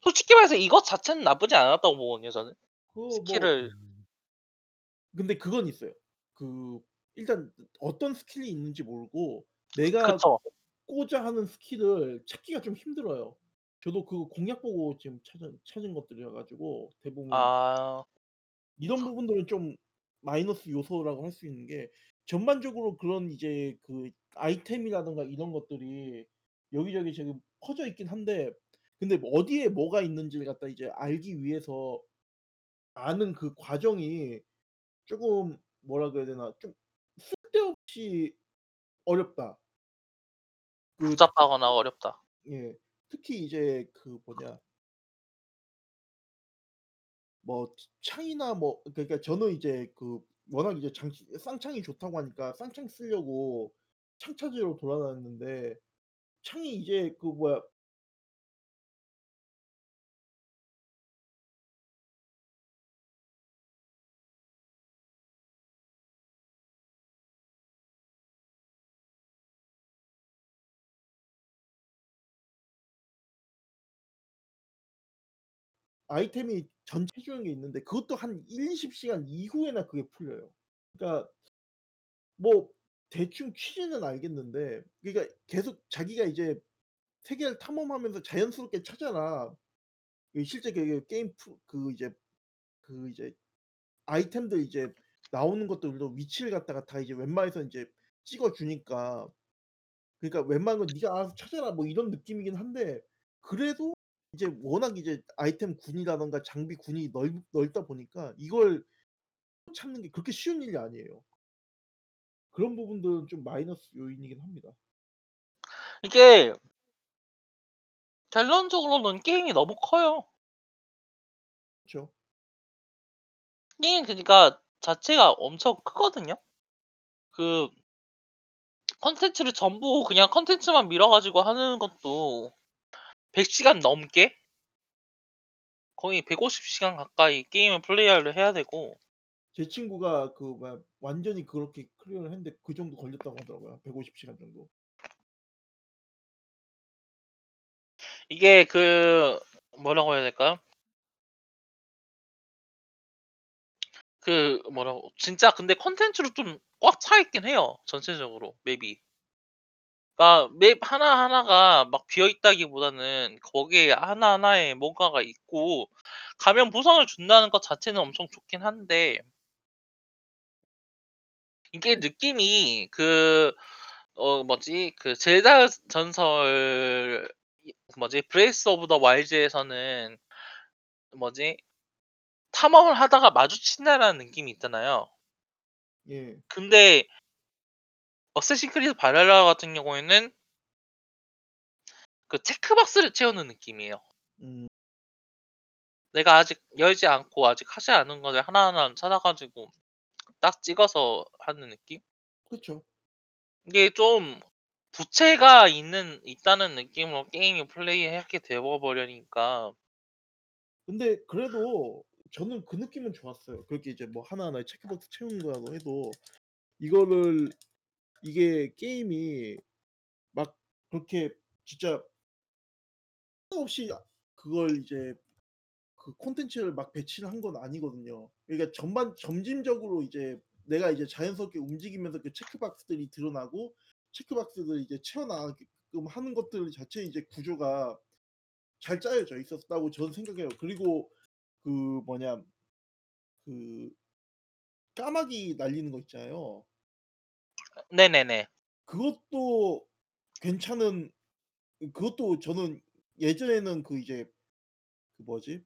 솔직히 말해서 이것 자체는 나쁘지 않았다고 보거든요, 저는. 그거 뭐 스킬을 음. 근데 그건 있어요. 그 일단 어떤 스킬이 있는지 모르고 내가 그쵸. 꽂고자 하는 스킬을 찾기가 좀 힘들어요. 저도 그거 공략 보고 지금 찾은 찾은 것들이라 가지고 대부분 아. 이런 부분들은 좀 마이너스 요소라고 할 수 있는 게 전반적으로 그런 이제 그 아이템이라든가 이런 것들이 여기저기 지금 퍼져 있긴 한데 근데 어디에 뭐가 있는지를 갖다 이제 알기 위해서 아는 그 과정이 쪼금 뭐라 그래야 되나 좀 쓸데없이 어렵다. 그 복잡하거나 어렵다. 예. 특히 이제 그 뭐냐 뭐 창이나 뭐 그러니까 저는 이제 그 워낙 이제 장치 쌍창이 좋다고 하니까 쌍창 쓰려고 창 찾으러 돌아다녔는데 창이 이제 그 뭐야 아이템이 전체 주는 게 있는데 그것도 한 1-20 시간 이후에나 그게 풀려요. 그러니까 뭐 대충 취지는 알겠는데 그러니까 계속 자기가 이제 세계를 탐험하면서 자연스럽게 찾아라. 이 실제 그 게임 프로 그 이제 그 이제 아이템들 이제 나오는 것들도 위치를 갖다가 다 이제 웬만해서 인제 찍어 주니까 그러니까 웬만한 건 "네가 알아서 찾아라." 뭐 이런 느낌이긴 한데 그래도 이제 워낙 이제 아이템 군이라든가 장비 군이 넓 넓다 보니까 이걸 찾는 게 그렇게 쉬운 일이 아니에요. 그런 부분들은 좀 마이너스 요인이긴 합니다. 이게 결론적으로는 게임이 너무 커요. 그쵸. 게임 그니까 자체가 엄청 크거든요. 그 콘텐츠를 전부 그냥 콘텐츠만 밀어 가지고 하는 것도 100 시간 넘게 거의 150 시간 가까이 게임을 플레이를 해야 되고 제 친구가 그 뭐야 완전히 그렇게 클리어를 했는데 그 정도 걸렸다고 하더라고요. 150 시간 정도. 이게 그 뭐라고 해야 될까요? 그 뭐라고 진짜 근데 콘텐츠로 좀 꽉 차 있긴 해요, 전체적으로 맵이. 그러니까 맵 하나하나가 막 비어 있다기보다는 거기에 하나하나에 뭔가가 있고 가면 보상을 준다는 것 자체는 엄청 좋긴 한데 이게 느낌이 그 어 뭐지 그 젤다 전설 이 뭐지 Breath of the Wild에서는 뭐지 탐험을 하다가 마주친다라는 느낌이 있잖아요. 예. 근데 어쌔신 크리드 발할라 같은 경우에는 그 체크박스를 채우는 느낌이에요. 음. 내가 아직 열지 않고 아직 하지 않은 것을 하나하나 찾아 가지고 딱 찍어서 하는 느낌? 그쵸. 이게 좀 부채가 있는 있다는 느낌으로 게임이 플레이하게 되어 버려니까 근데 그래도 저는 그 느낌은 좋았어요. 그렇게 이제 뭐 하나하나 체크박스 채우는 거라고 해도 이거를 이게 게임이 막 그렇게 진짜 없이 아 그걸 이제 그 콘텐츠를 막 배치를 한 건 아니거든요. 그러니까 전반 점진적으로 이제 내가 이제 자연스럽게 움직이면서 그 체크박스들이 드러나고 체크박스들을 이제 채워 나가게끔 하는 것들 자체 이제 구조가 잘 짜여져 있었다고 저는 생각해요. 그리고 그 뭐냐 그 까마귀 날리는 거 있잖아요. 네네네. 그것도 괜찮은 그것도 저는 예전에는 그 이제 그 뭐지?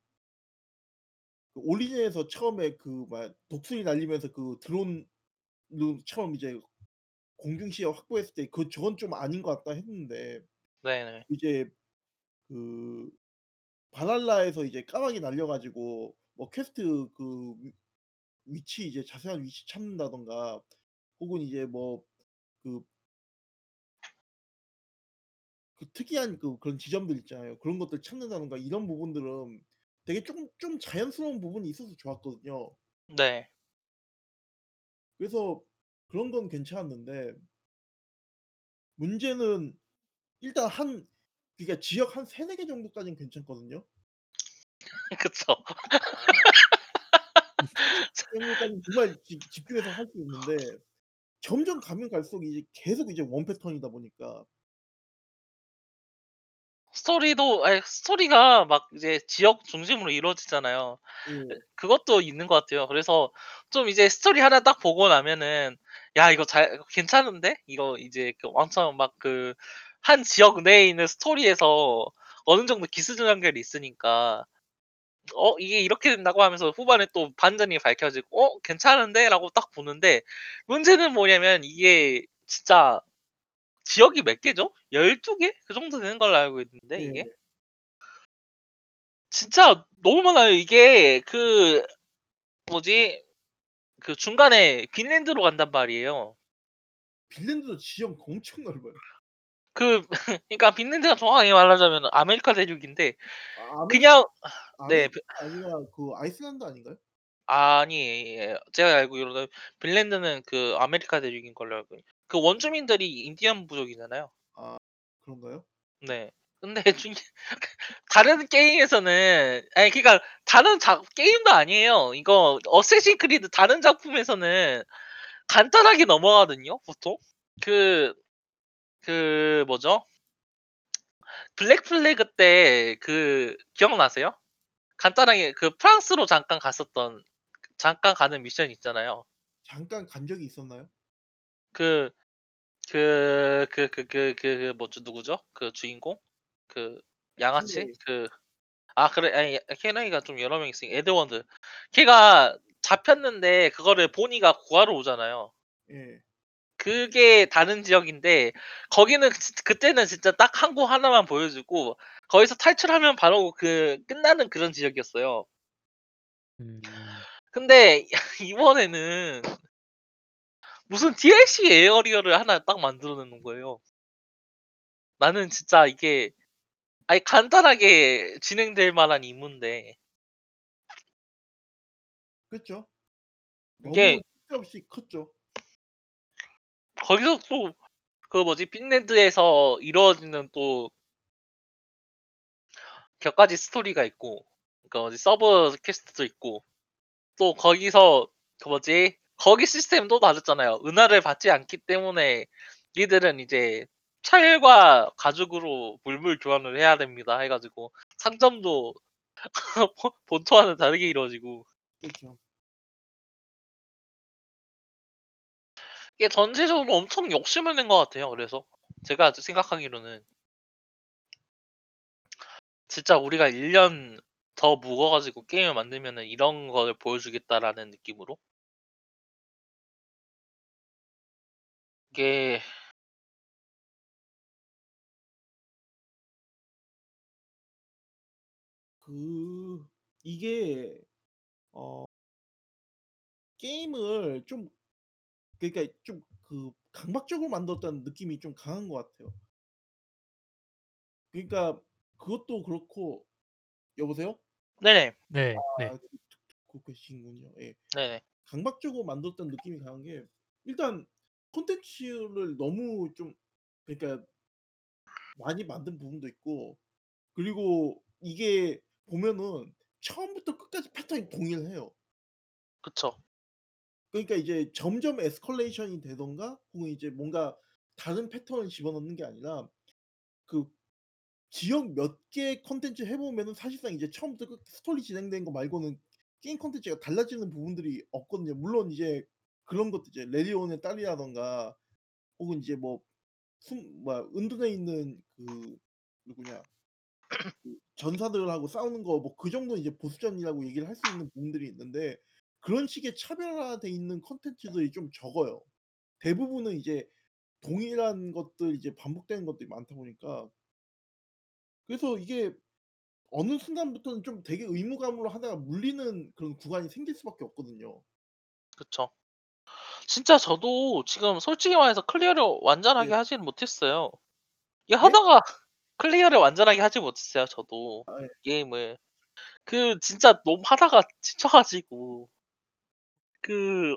그 오리진에서 처음에 그 뭐야 독수리 날리면서 그 드론으로 처음 이제 공중 시야 확보했을 때 그 저건 좀 아닌 것 같다 했는데 네네. 이제 그 발할라에서 이제 까마귀 날려 가지고 뭐 퀘스트 그 위 위치 이제 자세한 위치 찾는다든가 혹은 이제 뭐 그 그 특이한 그 그런 지점들 있잖아요. 그런 것들 찾는다든가 이런 부분들은 되게 쪼금 좀 자연스러운 부분이 있어서 좋았거든요. 네. 그래서 그런 건 괜찮았는데 문제는 일단 한 그러니까 지역 한3-4개 정도까지는 괜찮거든요. 그쵸. 정도까지는 정말 집 집중해서 할 수 있는데 점점 가면 갈수록 이제 계속 이제 원 패턴이다 보니까 스토리도 아이 스토리가 막 이제 지역 중심으로 이루어지잖아요. 에 예. 그것도 있는 것 같아요. 그래서 좀 이제 스토리 하나 딱 보고 나면은 '야 이거 잘 괜찮은데?' 이거 이제 그 엄청 막 그 한 지역 내에 있는 스토리에서 어느 정도 기승 전결이 있으니까 ' 어 이게 이렇게 된다고?' 하면서 후반에 또 반전이 밝혀지고 '어 괜찮은데?'라고 딱 보는데 문제는 뭐냐면 이게 진짜 지역이 몇 개죠? 12 개? 그 정도 되는 걸로 알고 있는데 예. 이게. 진짜 너무 많아요. 이게 그 뭐지? 그 중간에 빈랜드로 간단 말이에요. 빈랜드도 지형 엄청 넓어요. 그 그러니까 빈랜드가 정확하게 말하자면은 아메리카 대륙인데 아 아메리 그냥 네. 그 아니라 그 아이슬란드 아닌가요? 아니에요. 제가 알기로는 빈랜드는 그 아메리카 대륙인 걸로 알고 있그 원주민들이 인디언 부족이잖아요. 아 그런가요? 네. 근데 중 다른 게임에서는 아니 그러니까 다른 작 게임도 아니에요. 이거 어쌔신 크리드 다른 작품에서는 간단하게 넘어가거든요 보통. 그 그 뭐죠? 블랙 플래그 때 그 기억나세요? 간단하게 그 프랑스로 잠깐 갔었던 잠깐 가는 미션 있잖아요. 잠깐 간 적이 있었나요? 그 그 그 그 그 그 뭐죠 누구죠? 그 주인공? 그 양아치? 그 아 그래 아니 킬로이가 좀 여러 명 있으니까 에드워드. 걔가 잡혔는데 그거를 보니가 구하러 오잖아요. 예. 그게 다른 지역인데 거기는 그진 그때는 진짜 딱 항구 하나만 보여주고 거기서 탈출하면 바로 그 끝나는 그런 지역이었어요. 음. 근데 이번에는 무슨 DLC 에어리어를 하나 딱 만들어 놓는 거예요. 나는 진짜 이게 아니 간단하게 진행될 만한 임무인데 그쵸. 이게 너무 쓸데없이 컸죠. 거기서 또 그 뭐지 빈랜드에서 이루어지는 또 몇 가지 스토리가 있고 그 뭐지 서브 퀘스트도 있고 또 거기서 그 뭐지 거기 시스템도 다르잖아요. 은화를 받지 않기 때문에 니들은 이제 철과 가죽으로 물물 교환을 해야 됩니다 해 가지고 상점도 본 본토와는 다르게 이루어지고 그렇죠. 이게 전체적으로 엄청 욕심을 낸 것 같아요 그래서. 제가 생각하기로는. 진짜 우리가 1년 더 묵어 가지고 게임을 만들면은 이런 걸 보여주겠다라는 느낌으로. 이게 그 이게 어 게임을 좀 그러니까 좀 그 강박적으로 만들었다는 느낌이 좀 강한 것 같아요. 그러니까 그것도 그렇고 여보세요? 네네. 네. 네. 아그 듣고 계시군요. 예. 네네. 강박적으로 만들었다는 느낌이 강한 게 일단 콘텐츠를 너무 좀 그러니까 많이 만든 부분도 있고 그리고 이게 보면은 처음부터 끝까지 패턴이 동일해요. 그쵸. 그러니까 이제 점점 escalation이 되든가 혹은 이제 뭔가 다른 패턴을 집어넣는 게 아니라 그 지역 몇개 콘텐츠 해 보면은 사실상 이제 처음부터 끝 스토리 진행된 거 말고는 게임 콘텐츠가 달라지는 부분들이 없거든요. 물론 이제 그런 것도 이제 레리온의 딸이라든가 혹은 이제 뭐 숨 뭐야 은둔해 있는 그 누구냐 그 전사들하고 싸우는 거 뭐 그 정도는 이제 보스전이라고 얘기를 할 수 있는 부분들이 있는데 그런 식의 차별화돼 있는 콘텐츠들이 좀 적어요. 대부분은 이제 동일한 것들 이제 반복되는 것들이 많다 보니까 그래서 이게 어느 순간부터는 좀 되게 의무감으로 하다가 물리는 그런 구간이 생길 수밖에 없거든요. 그쵸. 진짜 저도 지금 솔직히 말해서 클리어를 완전하게 네. 하지는 못했어요. 이게 예? 하다가 클리어를 완전하게 하지 못했어요 저도 아 예. 게임을. 그 진짜 너무 하다가 지쳐 가지고. 그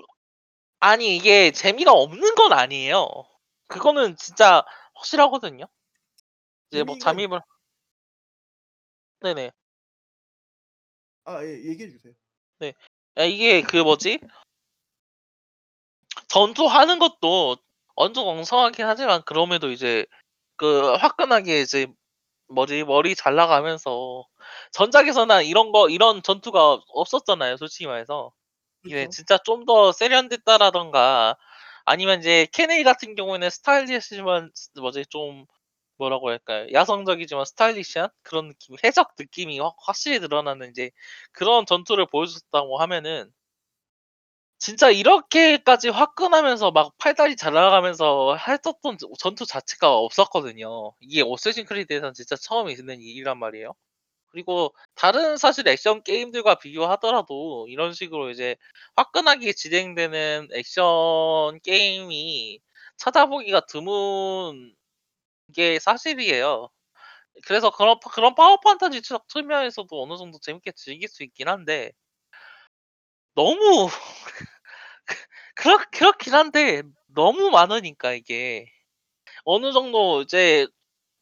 아니 이게 재미가 없는 건 아니에요. 그거는 진짜 확실하거든요. 이제 뭐 재미가 잠입을 네네. 아 예. 얘기해 주세요. 네. 아 이게 그 뭐지? 전투하는 것도 정도 엉성하긴 하지만 그럼에도 이제 그 화끈하게 이제 뭐지 머리 잘 나가면서 전작에서는 이런 거 이런 전투가 없었잖아요 솔직히 말해서. 이게 그쵸. 진짜 좀 더 세련됐다라든가 아니면 이제 케네이 같은 경우에는 스타일리시지만 뭐지 좀 뭐라고 할까요? 야성적이지만 스타일리시한 그런 느낌 해적 느낌이 확 확실히 드러나는 이제 그런 전투를 보여줬다고 하면은 진짜 이렇게까지 화끈하면서 막 팔다리 잘 나가면서 했었던 저 전투 자체가 없었거든요. 이게 어쌔신 크리드에선 진짜 처음 있는 일이란 말이에요. 그리고 다른 사실 액션 게임들과 비교하더라도 이런 식으로 이제 화끈하게 진행되는 액션 게임이 찾아보기가 드문 게 사실이에요. 그래서 그런 파 그런 파워 판타지적 측면에서도 어느 정도 재밌게 즐길 수 있긴 한데 너무 그 그렇 그렇긴 한데 너무 많으니까 이게. 어느 정도 이제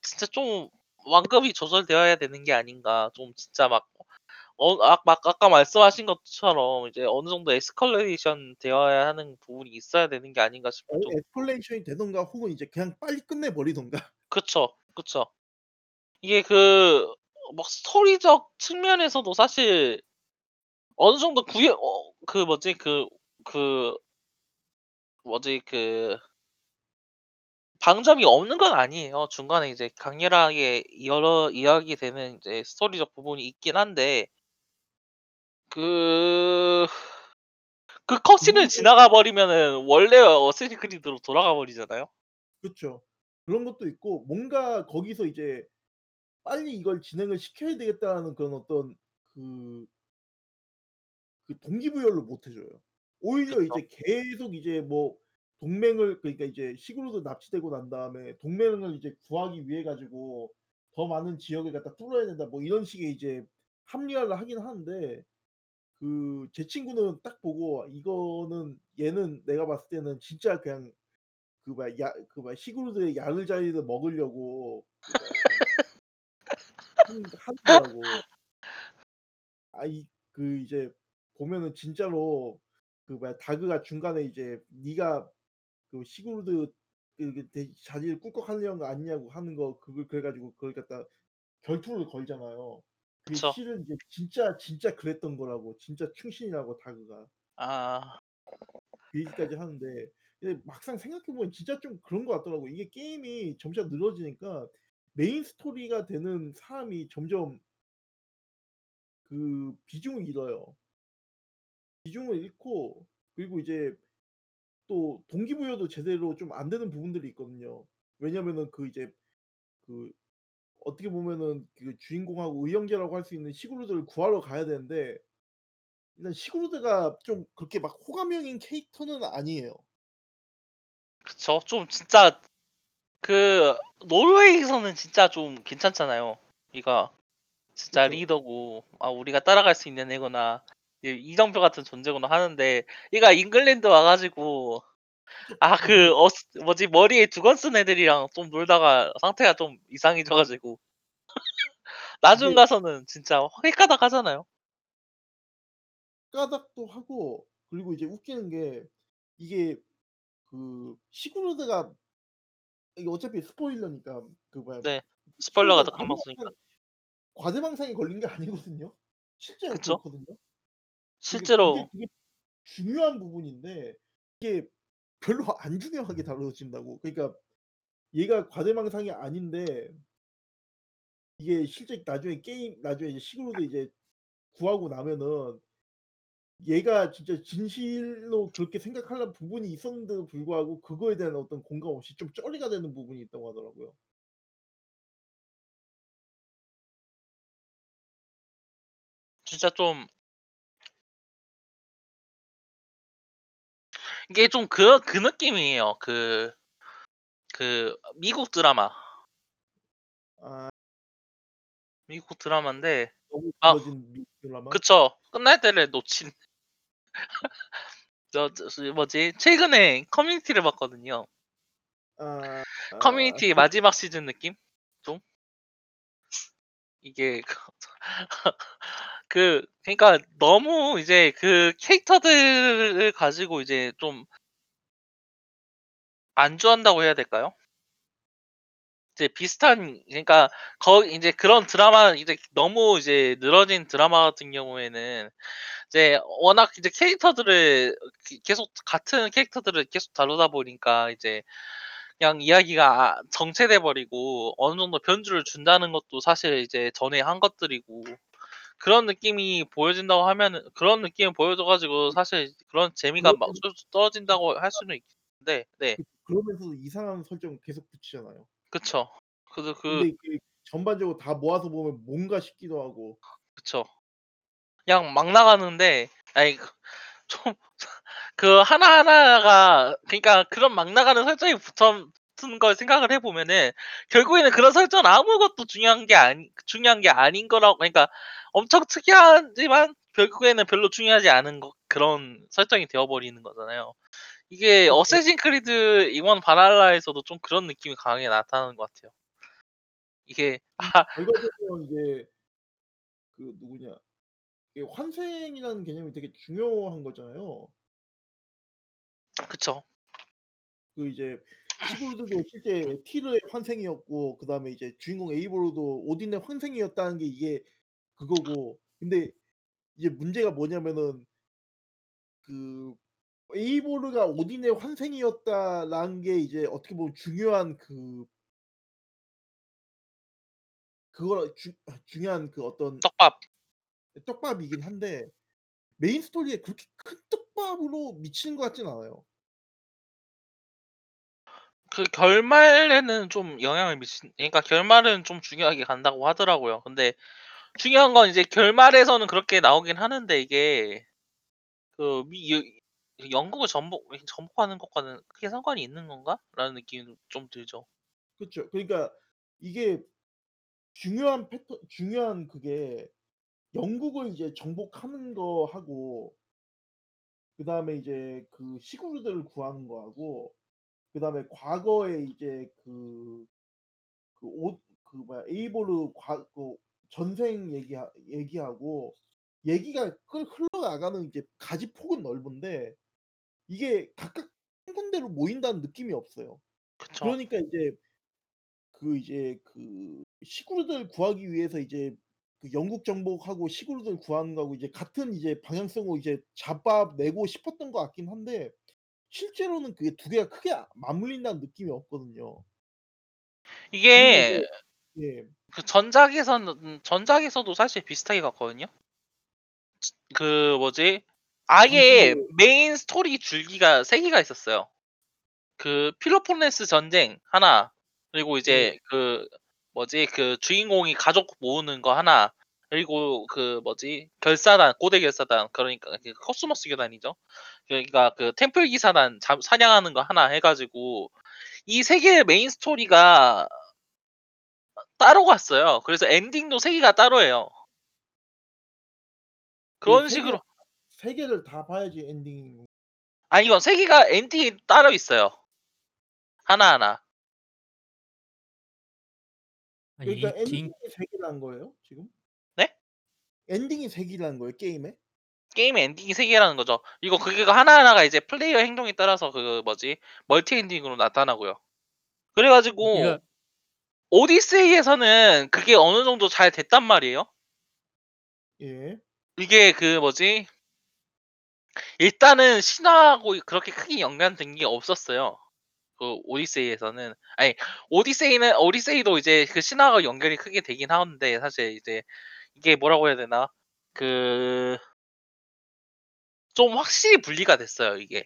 진짜 좀 완급이 조절되어야 되는 게 아닌가. 좀 진짜 막 어 아 막 아까 말씀하신 것처럼 이제 어느 정도 에스컬레이션 되어야 하는 부분이 있어야 되는 게 아닌가 어 정도 에스컬레이션이 되든가 혹은 이제 그냥 빨리 끝내 버리든가. 그쵸, 그쵸. 이게 그 막 스토리적 측면에서도 사실 어느 정도 구애 어그 뭐지 그 그 뭐지 그 방점이 없는 건 아니에요. 중간에 이제 강렬하게 여러 이야기되는 이제 스토리적 부분이 있긴 한데 그그그 컷신을 부분에 지나가 버리면은 원래 어쌔신 크리드로 돌아가 버리잖아요. 그쵸. 그런 것도 있고 뭔가 거기서 이제 '빨리 이걸 진행을 시켜야 되겠다.'는 그런 어떤 그 그 동기부여를 못 해 줘요. 오히려 그쵸. 이제 계속 이제 뭐 동맹을 그러니까 이제 시그루드 납치되고 난 다음에 동맹을 이제 구하기 위해 가지고 더 많은 지역을 갖다 뚫어야 된다 뭐 이런 식의 이제 합리화를 하긴 하는데 그 제 친구는 딱 보고 이거는 얘는 내가 봤을 때는 진짜 그냥 그 뭐야 야그 뭐야 시그루드의 야르자리를 먹으려고 그 뭐야 그 하는 하는 거라고. 아이 그 이제 보면은 진짜로 그 뭐야 다그가 중간에 이제 "네가 그 시그루드 그그대 자리를 꿀꺽하려는 거 아니냐."고 하는 거 그걸 그래 가지고 그걸 갖다 결투를 걸잖아요. 그게 그쵸. 실은 이제 진짜, 진짜 그랬던 거라고. 진짜 충신이라고 다그가. 아. 그 얘기까지 하는데 근데 막상 생각해 보면 진짜 좀 그런 것 같더라고요. 이게 게임이 점차 늘어지니까 메인 스토리가 되는 사람이 점점 그 비중을 잃어요. 비중을 잃고 그리고 이제 또 동기부여도 제대로 좀 안 되는 부분들이 있거든요. 왜냐면은 그 이제 그 어떻게 보면은 그 주인공하고 의형제라고 할 수 있는 시그루드를 구하러 가야 되는데 일단 시그루드가 좀 그렇게 막 호감형인 캐릭터는 아니에요. 그쵸. 좀 진짜 그 노르웨이에서는 진짜 좀 괜찮잖아요. 얘가 진짜 그쵸. 리더고 아 우리가 따라갈 수 있는 애구나. 이 이정표 같은 존재구나 하는데 얘가 잉글랜드 와 가지고 아 그 어스 뭐지 머리에 두건 쓴 애들이랑 좀 놀다가 상태가 좀 이상해져 가지고 나중 이게 가서는 진짜 헷가닥 하잖아요. 까닥도 하고 그리고 이제 웃기는 게 이게 그 시그루드가 이게 어차피 스포일러니까 그 뭐야 네. 스포일러가 시그루드가 더. 과대망상 과대망상에 걸린 게 아니거든요. 실제로 그쵸. 그렇거든요. 실제로 되게 중요한 부분인데 이게 별로 안 중요하게 다뤄진다고. 그러니까 얘가 과대망상이 아닌데 이게 실제 나중에 게임 나중에 이제 식으로도 이제 구하고 나면은 얘가 진짜 진실로 그렇게 생각하는 부분이 있었는데도 불구하고 그거에 대한 어떤 공감 없이 좀 쩌리가 되는 부분이 있다고 하더라고요. 진짜 좀 이게 좀 그 그 느낌이에요. 그 그 미국 드라마. 아. 미국 드라마인데 너무 아 길어진 드라마? 그쵸. 끝날 때를 놓친 저 저 뭐지? 최근에 커뮤니티를 봤거든요. 아. 아 커뮤니티 그 마지막 시즌 느낌? 좀? 이게 그 그러니까 너무 이제 그 캐릭터들을 가지고 이제 좀 안주한다고 해야 될까요? 이제 비슷한 그러니까 거의 인제 그런 드라마 이제 너무 이제 늘어진 드라마 같은 경우에는 이제 워낙 이제 캐릭터들을 기 계속 같은 캐릭터들을 계속 다루다 보니까 이제 그냥 이야기가 아 정체돼 버리고 어느 정도 변주를 준다는 것도 사실 이제 전에 한 것들이고 그런 느낌이 보여진다고 하면은 그런 느낌을 보여줘 가지고 사실 그런 재미가 막 그러면 좀 떨어진다고 할 수는 있는데 네. 그 그러면서도 이상한 설정 계속 붙이잖아요. 그쵸. 그래서 그 근데 이게 전반적으로 다 모아서 보면 뭔가 싶기도 하고. 그쵸. 그냥 막 나가는데 아이 그좀 그 하나하나가 그러니까 그런 막 나가는 설정이 붙어 붙은 걸 생각을 해 보면은 결국에는 그런 설정은 아무것도 중요한 게 아니 중요한 게 아닌 거라고 그러니까 엄청 특이하지만 결국에는 별로 중요하지 않은 거 그런 설정이 되어 버리는 거잖아요. 이게 그쵸. 어쌔신 크리드 이번 발할라에서도 좀 그런 느낌이 강하게 나타나는 것 같아요. 이게 이아 결과적으로 이제 그 누구냐 이게 환생이라는 개념이 되게 중요한 거잖아요. 그쵸. 그 이제 시골드도 실제 티르의 환생이었고 그다음에 이제 주인공 에이보르도 오딘의 환생이었다는 게 이게 그거고 근데 이제 문제가 뭐냐면은 그 에이보르가 오딘의 환생이었다라는 게 이제 어떻게 보면 중요한 그 그거라 주 중요한 그 어떤 떡밥. 떡밥이긴 한데 메인 스토리에 그렇게 큰 떡밥으로 미치는 것 같진 않아요. 그 결말에는 좀 영향을 미친 그러니까 결말은 좀 중요하게 간다고 하더라고요. 근데 중요한 건 이제 결말에서는 그렇게 나오긴 하는데 이게 그 미 여 영국을 전복 전복하는 것과는 크게 상관이 있는 건가?'라는 느낌이 좀 들죠. 그쵸. 그러니까 이게 중요한 패턴 중요한 그게 영국을 이제 정복하는 거하고 그다음에 이제 그 시골들을 구하는 거하고 그다음에 과거에 이제 그그옷그 뭐야 에이보르 과그 전생 얘기하 얘기하고 얘기가 흘 흘러나가는 이제 가지 폭은 넓은데 이게 각각 한 군데로 모인다는 느낌이 없어요. 그쵸. 그러니까 이제 그 이제 그 시골들 구하기 위해서 이제 그 영국 정복하고 시골들 구하는 거하고 이제 같은 이제 방향성으로 이제 잡아 내고 싶었던 것 같긴 한데 실제로는 그게 두 개가 크게 아 맞물린다는 느낌이 없거든요. 이게 예. 그 전작에서는 음 전작에서도 사실 비슷하게 갔거든요. 츠그 뭐지? 아예 방식을 메인 스토리 줄기가 3 개가 있었어요. 그 필로폰네스 전쟁 하나 그리고 예. 이제 그 뭐지? 그 주인공이 가족 모으는 거 하나 그리고 그 뭐지? 결사단 고대 결사단 그러니까 그 코스모스 교단이죠. 그러니까 그 템플 기사단 잡 사냥하는 거 하나 해 가지고 이3 개의 메인 스토리가 따로 갔어요. 그래서 엔딩도 3 개가 따로예요. 그 그런 3개 식으로 3 개를 다 봐야지 엔딩 아니요. 3 개가 엔딩이 따로 있어요. 하나 하나. 아니 그러니까 엔딩이 3 개라는 거예요 지금? 네? 엔딩이 3 개라는 거예요 게임에? 게임의 엔딩이 3 개라는 거죠. 이거 그게 하나하나가 이제 플레이어 행동에 따라서 그 뭐지? 멀티 엔딩으로 나타나고요. 그래 가지고 그러니까 오디세이에서는 그게 어느 정도 잘 됐단 말이에요. 예. 이게 그 뭐지? 일단은 신화하고 그렇게 크게 연관된 게 없었어요. 그 오디세이에서는 아니 오디세이는 오디세이도 이제 그 신화가 연결이 크게 되긴 하는데 사실 이제 이게 뭐라고 해야 되나 그 좀 확실히 분리가 됐어요 이게.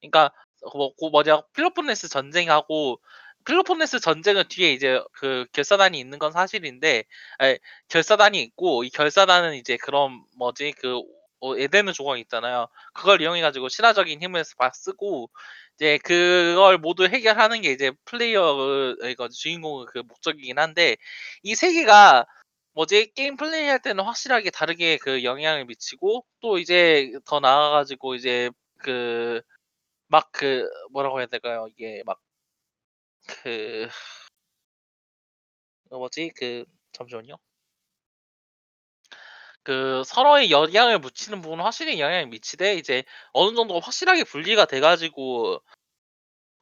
그러니까 뭐그 뭐냐 필로폰네스 전쟁하고 필로폰네스 전쟁은 뒤에 이제 그 결사단이 있는 건 사실인데 아니, 결사단이 있고 이 결사단은 이제 그런 뭐지 그 어, 에덴의 조각 있잖아요. 그걸 이용해 가지고 신화적인 힘을 바- 쓰고 이제 그걸 모두 해결하는 게 이제 플레이어의 그 주인공의 그 목적이긴 한데 이세 개가 뭐지 게임 플레이할 때는 확실하게 다르게 그 영향을 미치고 또 이제 더 나아가 가지고 이제 그 막 그 뭐라고 해야 될까요? 이게 막그어 뭐지? 그 잠시만요. 그 서로의 영향을 미치는 부분은 확실히 영향을 미치되 이제 어느 정도 확실하게 분리가 돼 가지고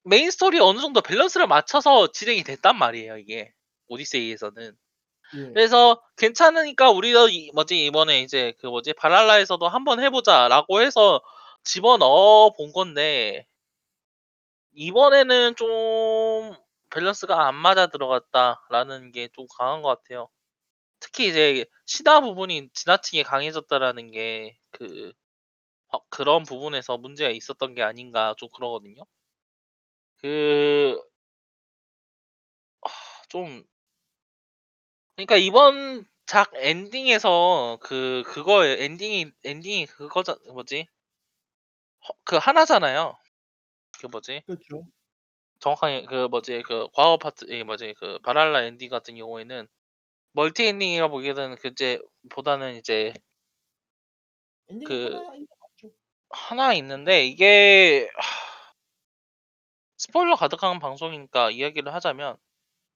메인 스토리에 어느 정도 밸런스를 맞춰서 진행이 됐단 말이에요, 이게. 오디세이에서는. 예. 그래서 괜찮으니까 우리도 이 뭐지 이번에 이제 그 뭐지 발할라에서도 한번 해 보자라고 해서 집어넣어 본 건데 이번에는 좀 밸런스가 안 맞아 들어갔다라는 게 좀 강한 것 같아요. 특히 이제 신화 부분이 지나치게 강해졌다라는 게그어 그런 부분에서 문제가 있었던 게 아닌가 좀 그러거든요. 그 좀 그러니까 이번 작 엔딩에서 그 그거에 엔딩이 엔딩이 그거자 뭐지? 허 그 하나잖아요. 그 뭐지? 그렇죠. 정확하게 그 뭐지 그 과거 파트 이 뭐지 그 발할라 엔딩 같은 경우에는 멀티 엔딩이라 보기에는 그 이제 보다는 이제 그 하나인 같죠. 하나 있는데 이게 스포일러 가득한 방송이니까 이야기를 하자면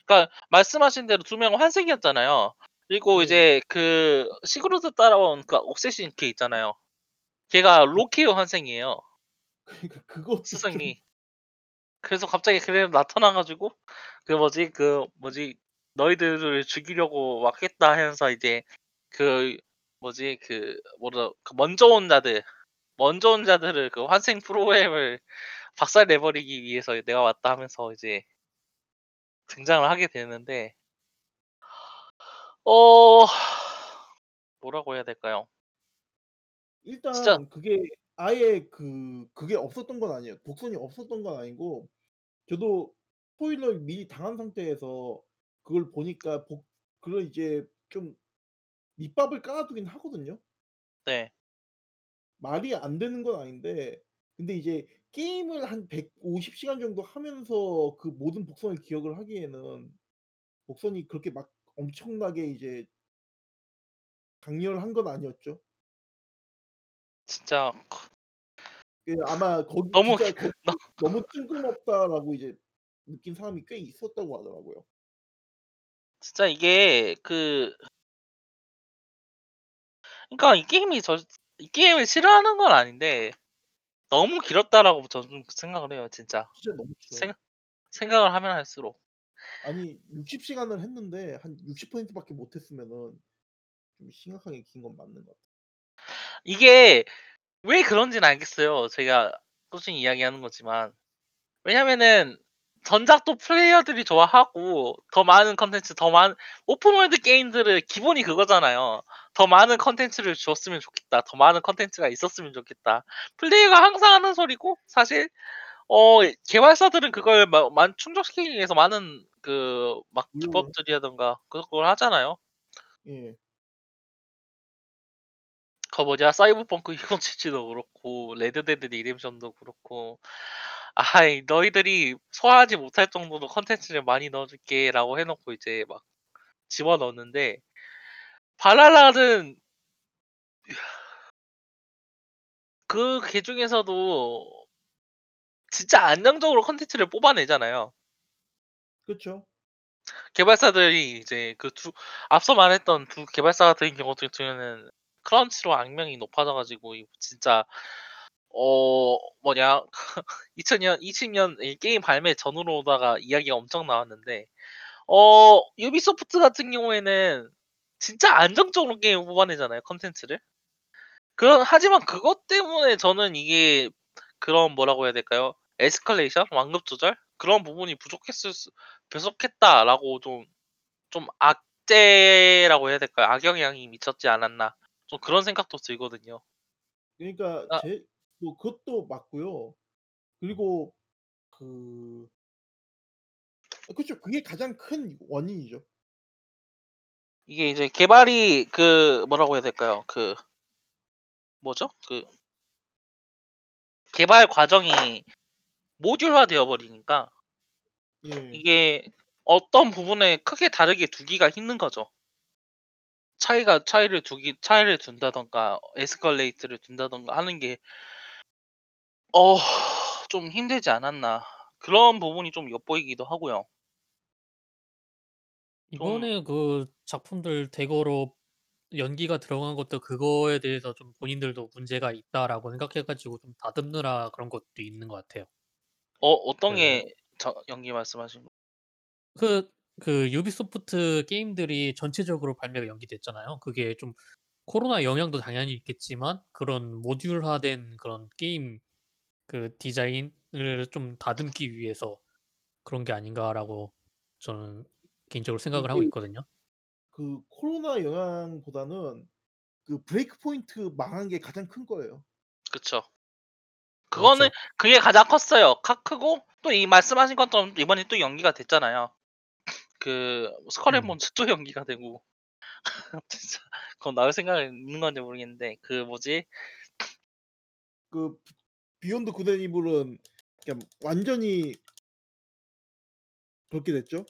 그러니까 말씀하신 대로 두 명은 환생이었잖아요. 그리고 네. 이제 그 시그루드 따라온 그 옥세신 걔 있잖아요. 걔가 로키의 환생이에요. 그러니까 좀 스승이. 그래서 갑자기 그래 나타나 가지고 그 뭐지 그 뭐지 너희들을 죽이려고 막 했다 하면서 이제 그 뭐지 그 뭐라 그 먼저 온 자들 먼저 온 자들을 그 환생 프로그램을 박살 내버리기 위해서 내가 왔다 하면서 이제 등장을 하게 되는데 어 뭐라고 해야 될까요? 진짜 일단 그게 아예 그 그게 없었던 건 아니에요. 복선이 없었던 건 아니고 저도 스포일러 미리 당한 상태에서 그걸 보니까 복 그걸 이제 좀 밑밥을 깔아두긴 하거든요. 네. 말이 안 되는 건 아닌데 근데 이제 게임을 한 150 시간 정도 하면서 그 모든 복선을 기억을 하기에는 복선이 그렇게 막 엄청나게 이제 강렬한 건 아니었죠. 진짜 그 아마 거기 너무 진짜 거기 너 너무 뜬금없다라고 이제 느낀 사람이 꽤 있었다고 하더라고요. 진짜 이게 그 그러니까 이 게임이 저 이 게임을 싫어하는 건 아닌데 너무 길었다라고 저는 좀 생각을 해요, 진짜. 진짜 너무 길어요. 생 생각을 하면 할수록. 아니 60 시간을 했는데 한 60% 밖에 못 했으면은 좀 심각하게 긴 건 맞는 것 같아요. 이게 왜 그런지는 알겠어요. 제가 꾸준히 이야기하는 거지만. 왜냐면은 전작도 플레이어들이 좋아하고 더 많은 컨텐츠 더 많은 open world 게임들은 기본이 그거잖아요. 더 많은 컨텐츠를 줬으면 좋겠다. 더 많은 컨텐츠가 있었으면 좋겠다. 플레이어가 항상 하는 소리고 사실 어 개발사들은 그걸 마 만 충족시키기 위해서 많은 그막 노력을 기법들이라든가 그걸 하잖아요. 예. 그 뭐냐 사이버펑크 2077도 그렇고 Red Dead Redemption도 그렇고 아이 너희들이 소화하지 못할 정도로 컨텐츠를 많이 넣어 줄게라고 해 놓고 이제 막 집어넣는데 Valhalla는 그 개 중에서도 진짜 안정적으로 컨텐츠를 뽑아내잖아요. 그쵸. 개발사들이 이제 그두 앞서 말했던 두 개발사 같은 경우 같은 경우에는 crunch로 악명이 높아져 가지고 이 진짜 어 뭐냐 2000년 20년 이 게임 발매 전후로다가 이야기가 엄청 나왔는데 어 유비소프트 같은 경우에는 진짜 안정적으로 게임을 뽑아내잖아요, 컨텐츠를. 그런 하지만 그것 때문에 저는 이게 그런 뭐라고 해야 될까요? 에스컬레이션, 완급 조절 그런 부분이 부족했을 수 부족했다라고 좀좀 악재라고 해야 될까요? 악영향이 미쳤지 않았나 좀 그런 생각도 들거든요. 그러니까 아. 제 뭐 그것도 맞고요. 그리고 그 그쵸. 그게 가장 큰 원인이죠. 이게 이제 개발이 그 뭐라고 해야 될까요? 그 뭐죠? 그 개발 과정이 모듈화 되어 버리니까 예. 이게 어떤 부분에 크게 다르게 두기가 힘든 거죠. 차이가 차이를 두기 차이를 둔다든가 에스컬레이트를 둔다든가 하는 게 어 좀 힘들지 않았나. 그런 부분이 좀 엿보이기도 하고요. 좀 이번에 그 작품들 대거로 연기가 들어간 것도 그거에 대해서 좀 본인들도 문제가 있다라고 생각해 가지고 좀 다듬느라 그런 것도 있는 것 같아요. 어 어떤 그 게 저 연기 말씀하신 거그그 유비소프트 게임들이 전체적으로 발매가 연기됐잖아요. 그게 좀 코로나 영향도 당연히 있겠지만 그런 모듈화된 그런 게임 그 디자인을 좀 다듬기 위해서 그런 게 아닌가라고 저는 개인적으로 생각을 하고 있거든요. 그 코로나 영향보다는 그 Breakpoint 망한 게 가장 큰 거예요. 그쵸. 그거는 그렇죠. 그게 가장 컸어요. 카 크고 또 이 말씀하신 것처럼 이번에 또 연기가 됐잖아요. 그 Skull and 음. Bones 또 연기가 되고 진짜 그건 나올 생각이 있는 건지 모르겠는데 그 뭐지? 그 Beyond 이블은 그냥 완전히 그렇게 됐죠.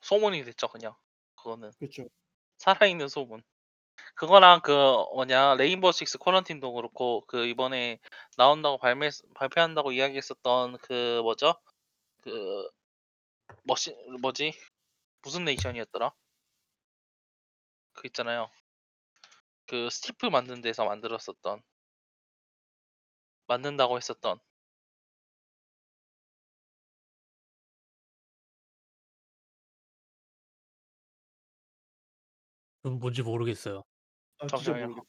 소문이 됐죠 그냥. 그거는. 그쵸. 살아있는 소문. 그거랑 그 뭐냐 레인보우 식스 쿼런틴도 그렇고 그 이번에 나온다고 발매했 발표한다고 이야기했었던 그 뭐죠? 그 머시 뭐지? 무슨 네이션이었더라? 그 있잖아요. 그 스티프 만든 데서 만들었었던 만든다고 했었던 그건 뭔지 모르겠어요. 아 진짜 잠시만요. 모르겠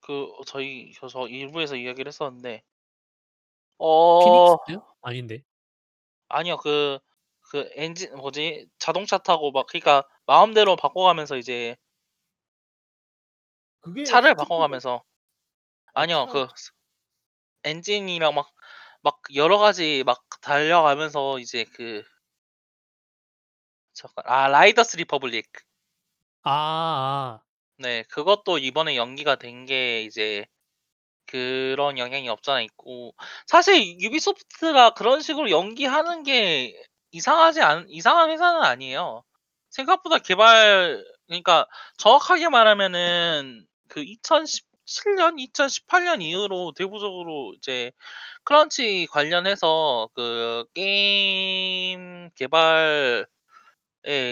그 저희 저저 일부에서 이야기를 했었는데 어 피닉스? 아닌데. 아니요. 그 그 엔진 뭐지? 자동차 타고 막 그러니까 마음대로 바꿔가면서 이제 그게 차를 바꿔가면서 아 아니요. 차 그 스 엔진이랑 막 막 여러 가지 막 달려가면서 이제 그 잠깐 아 Riders Republic. 아 아. 네. 그것도 이번에 연기가 된 게 이제 그런 영향이 없잖아 있고 사실 유비소프트가 그런 식으로 연기하는 게 이상하지 않 이상한 회사는 아니에요. 생각보다 개발 그러니까 정확하게 말하면은 그 2017년, 2018년 이후로 대부적으로 이제 크런치 관련해서 그 게임 개발에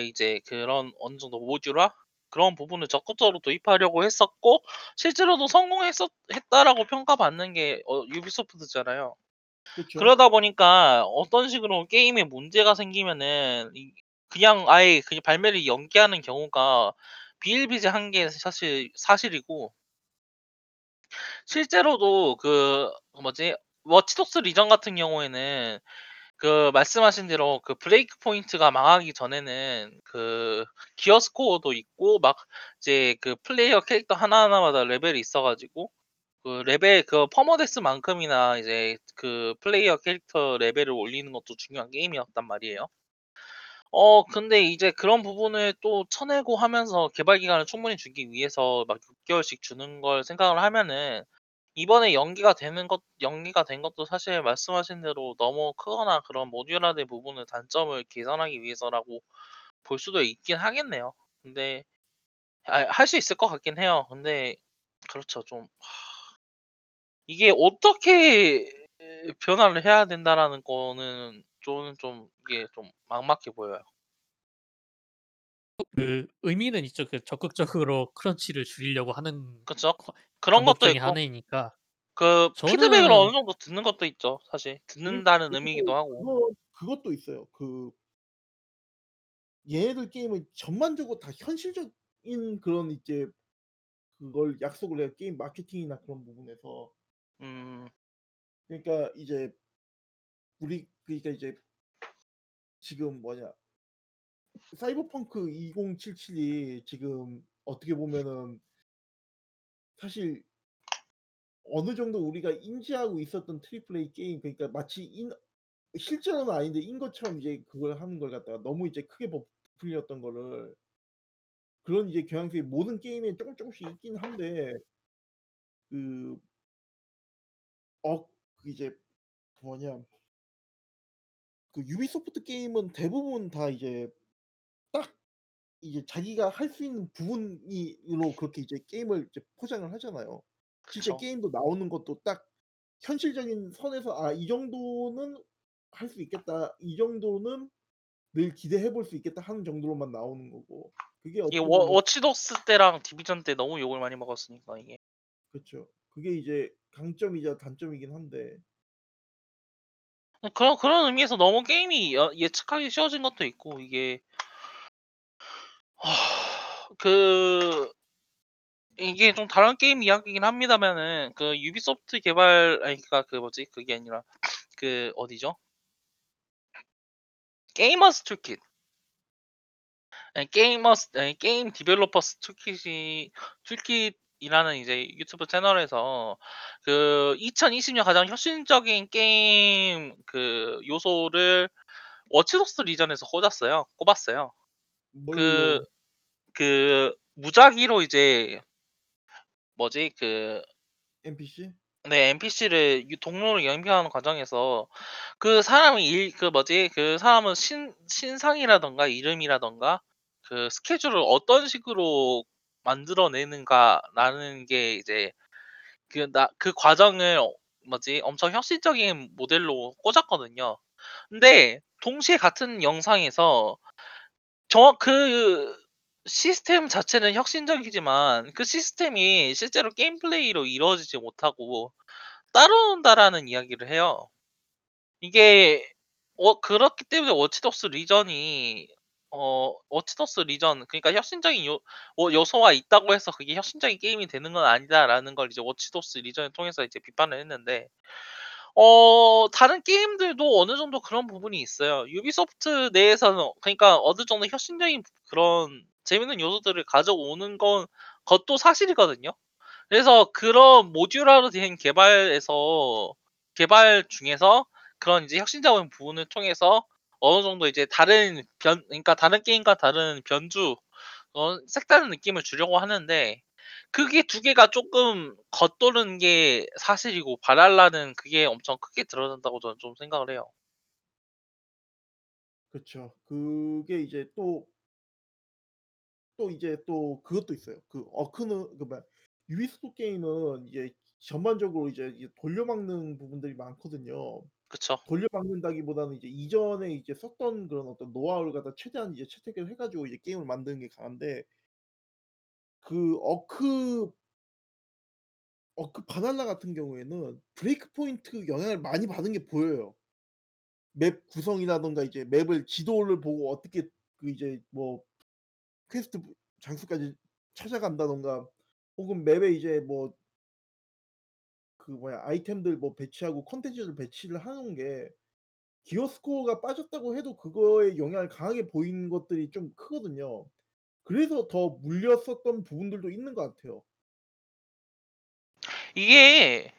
이제 그런 어느 정도 모듈화 그런 부분을 적극적으로 도입하려고 했었고 실제로도 성공했었 했다라고 평가받는 게 어 Ubisoft잖아요. 그쵸. 그러다 보니까 어떤 식으로 게임에 문제가 생기면은 이 그냥 아예 그냥 발매를 연기하는 경우가 비일비재한 게 사실 사실이고 실제로도 그 뭐지? Watch Dogs Legion 같은 경우에는 그 말씀하신 대로 그 Breakpoint가 망하기 전에는 그 gear score도 있고 막 이제 그 플레이어 캐릭터 하나하나마다 레벨이 있어 가지고 그 레벨 그 permadeath만큼이나 이제 그 플레이어 캐릭터 레벨을 올리는 것도 중요한 게임이었단 말이에요. 어 근데 이제 그런 부분을 또 쳐내고 하면서 개발 기간을 충분히 주기 위해서 막 6 개월씩 주는 걸 생각을 하면은 이번에 연기가 되는 것 연기가 된 것도 사실 말씀하신 대로 너무 크거나 그런 모듈화된 부분의 단점을 개선하기 위해서라고 볼 수도 있긴 하겠네요. 근데 아 할 수 있을 것 같긴 해요. 근데 그렇죠. 좀 이게 어떻게 변화를 해야 된다라는 거는 저는 좀 이게 좀 막막해 보여요. 그 의미는 있죠. 그 적극적으로 크런치를 줄이려고 하는 그쵸. 거 그런 방법 것도 중에 있고 하나이니까. 그 피드백을 어느 저는 정도 듣는 것도 있죠 사실. 그리 듣는다는 의미이기도 하고. 그거 그것도 있어요. 그 얘네들 게임은 전반적으로 다 현실적인 그런 이제 그걸 약속을 해요. 게임 마케팅이나 그런 부분에서. 음. 그러니까 이제 우리 그러니까 이제 지금 뭐냐 사이버펑크 2077이 지금 어떻게 보면은 사실 어느 정도 우리가 인지하고 있었던 triple A 게임 그러니까 마치 인 실제로는 아닌데 인 것처럼 이제 그걸 하는 걸 갖다가 너무 이제 크게 버 부풀렸던 거를 그런 이제 경향성이 모든 게임에 쪼금 쪼금씩 있긴 한데 그어그 이제 뭐냐 그 유비소프트 게임은 대부분 다 이제 딱 이제 자기가 할 수 있는 부분이 으로 그렇게 이제 게임을 이제 포장을 하잖아요. 실제 그쵸. 게임도 나오는 것도 딱 현실적인 선에서 '아 이 정도는 할 수 있겠다. 이 정도는 늘 기대해 볼 수 있겠다.' 하는 정도로만 나오는 거고. 그게 이게 어떻게 워 보면 Watch Dogs 때랑 Division 때 너무 욕을 많이 먹었으니까 이게. 그쵸. 그게 이제 강점이자 단점이긴 한데 어 그런 그런 의미에서 너무 게임이 여 예측하기 쉬워진 것도 있고 이게 그 이게 좀 다른 게임 이야기이긴 합니다마는 그 유비소프트 개발 아니 그러니까 그 뭐지 그게 아니라 그 어디죠? Gamers Toolkit. 예 Gamers Game Developers Toolkit이 Toolkit이라는 이제 유튜브 채널에서 그 2020년 가장 혁신적인 게임 그 요소를 Watch Dogs Legion에서 꽂았어요. 꼽았어요. 그 뭘로? 그 무작위로 이제 뭐지 그 NPC? 네 NPC를 유 동료를 영입하는 과정에서 그 사람이 일 그 뭐지 그 사람은 신 신상이라든가 이름이라든가 그 스케줄을 어떤 식으로 만들어 내는가라는 게 이제 그 나 그 과정을 어 뭐지 엄청 혁신적인 모델로 꼽았거든요. 근데 동시에 같은 영상에서 저그 시스템 자체는 혁신적이지만 그 시스템이 실제로 gameplay로 이루어지지 못하고 따라온다라는 이야기를 해요. 이게 어 그렇기 때문에 Watch Dogs Legion이 어 Watch Dogs Legion 그러니까 혁신적인 요 어 요소가 있다고 해서 그게 혁신적인 게임이 되는 건 아니다라는 걸 이제 Watch Dogs Legion을 통해서 이제 비판을 했는데 어 다른 게임들도 어느 정도 그런 부분이 있어요. 유비소프트 내에서는 그러니까 어느 정도 혁신적인 그런 재밌는 요소들을 가져오는 건 것도 사실이거든요. 그래서 그런 모듈화로 된 개발에서 개발 중에서 그런 이제 혁신적인 부분을 통해서 어느 정도 이제 다른 변 그러니까 다른 게임과 다른 변주 어 색다른 느낌을 주려고 하는데 그게 두 개가 쪼끔 겉도는 게 사실이고 바랄라는 그게 엄청 크게 드러난다고 저는 좀 생각을 해요. 그쵸. 그게 이제 또 또 이제 또 그것도 있어요. 그 어크는 그 뭐야 유비소프트 게임은 이제 전반적으로 이제 이 돌려막는 부분들이 많거든요. 그쵸. 돌려막는다기보다는 이제 이전에 이제 썼던 그런 어떤 노하우를 갖다 최대한 이제 채택을 해 가지고 이제 게임을 만드는 게 강한데 그 어크 어크 바날라 같은 경우에는 Breakpoint 영향을 많이 받은 게 보여요. 맵 구성이라든가 이제 맵을 지도를 보고 어떻게 그 이제 뭐 퀘스트 부 장소까지 찾아간다든가 혹은 맵에 이제 뭐 그 뭐야 아이템들 뭐 배치하고 콘텐츠를 배치를 하는 게 기어 스코어가 빠졌다고 해도 그거에 영향을 강하게 보이는 것들이 좀 크거든요. 그래서 더 물렸었던 부분들도 있는 것 같아요. 이게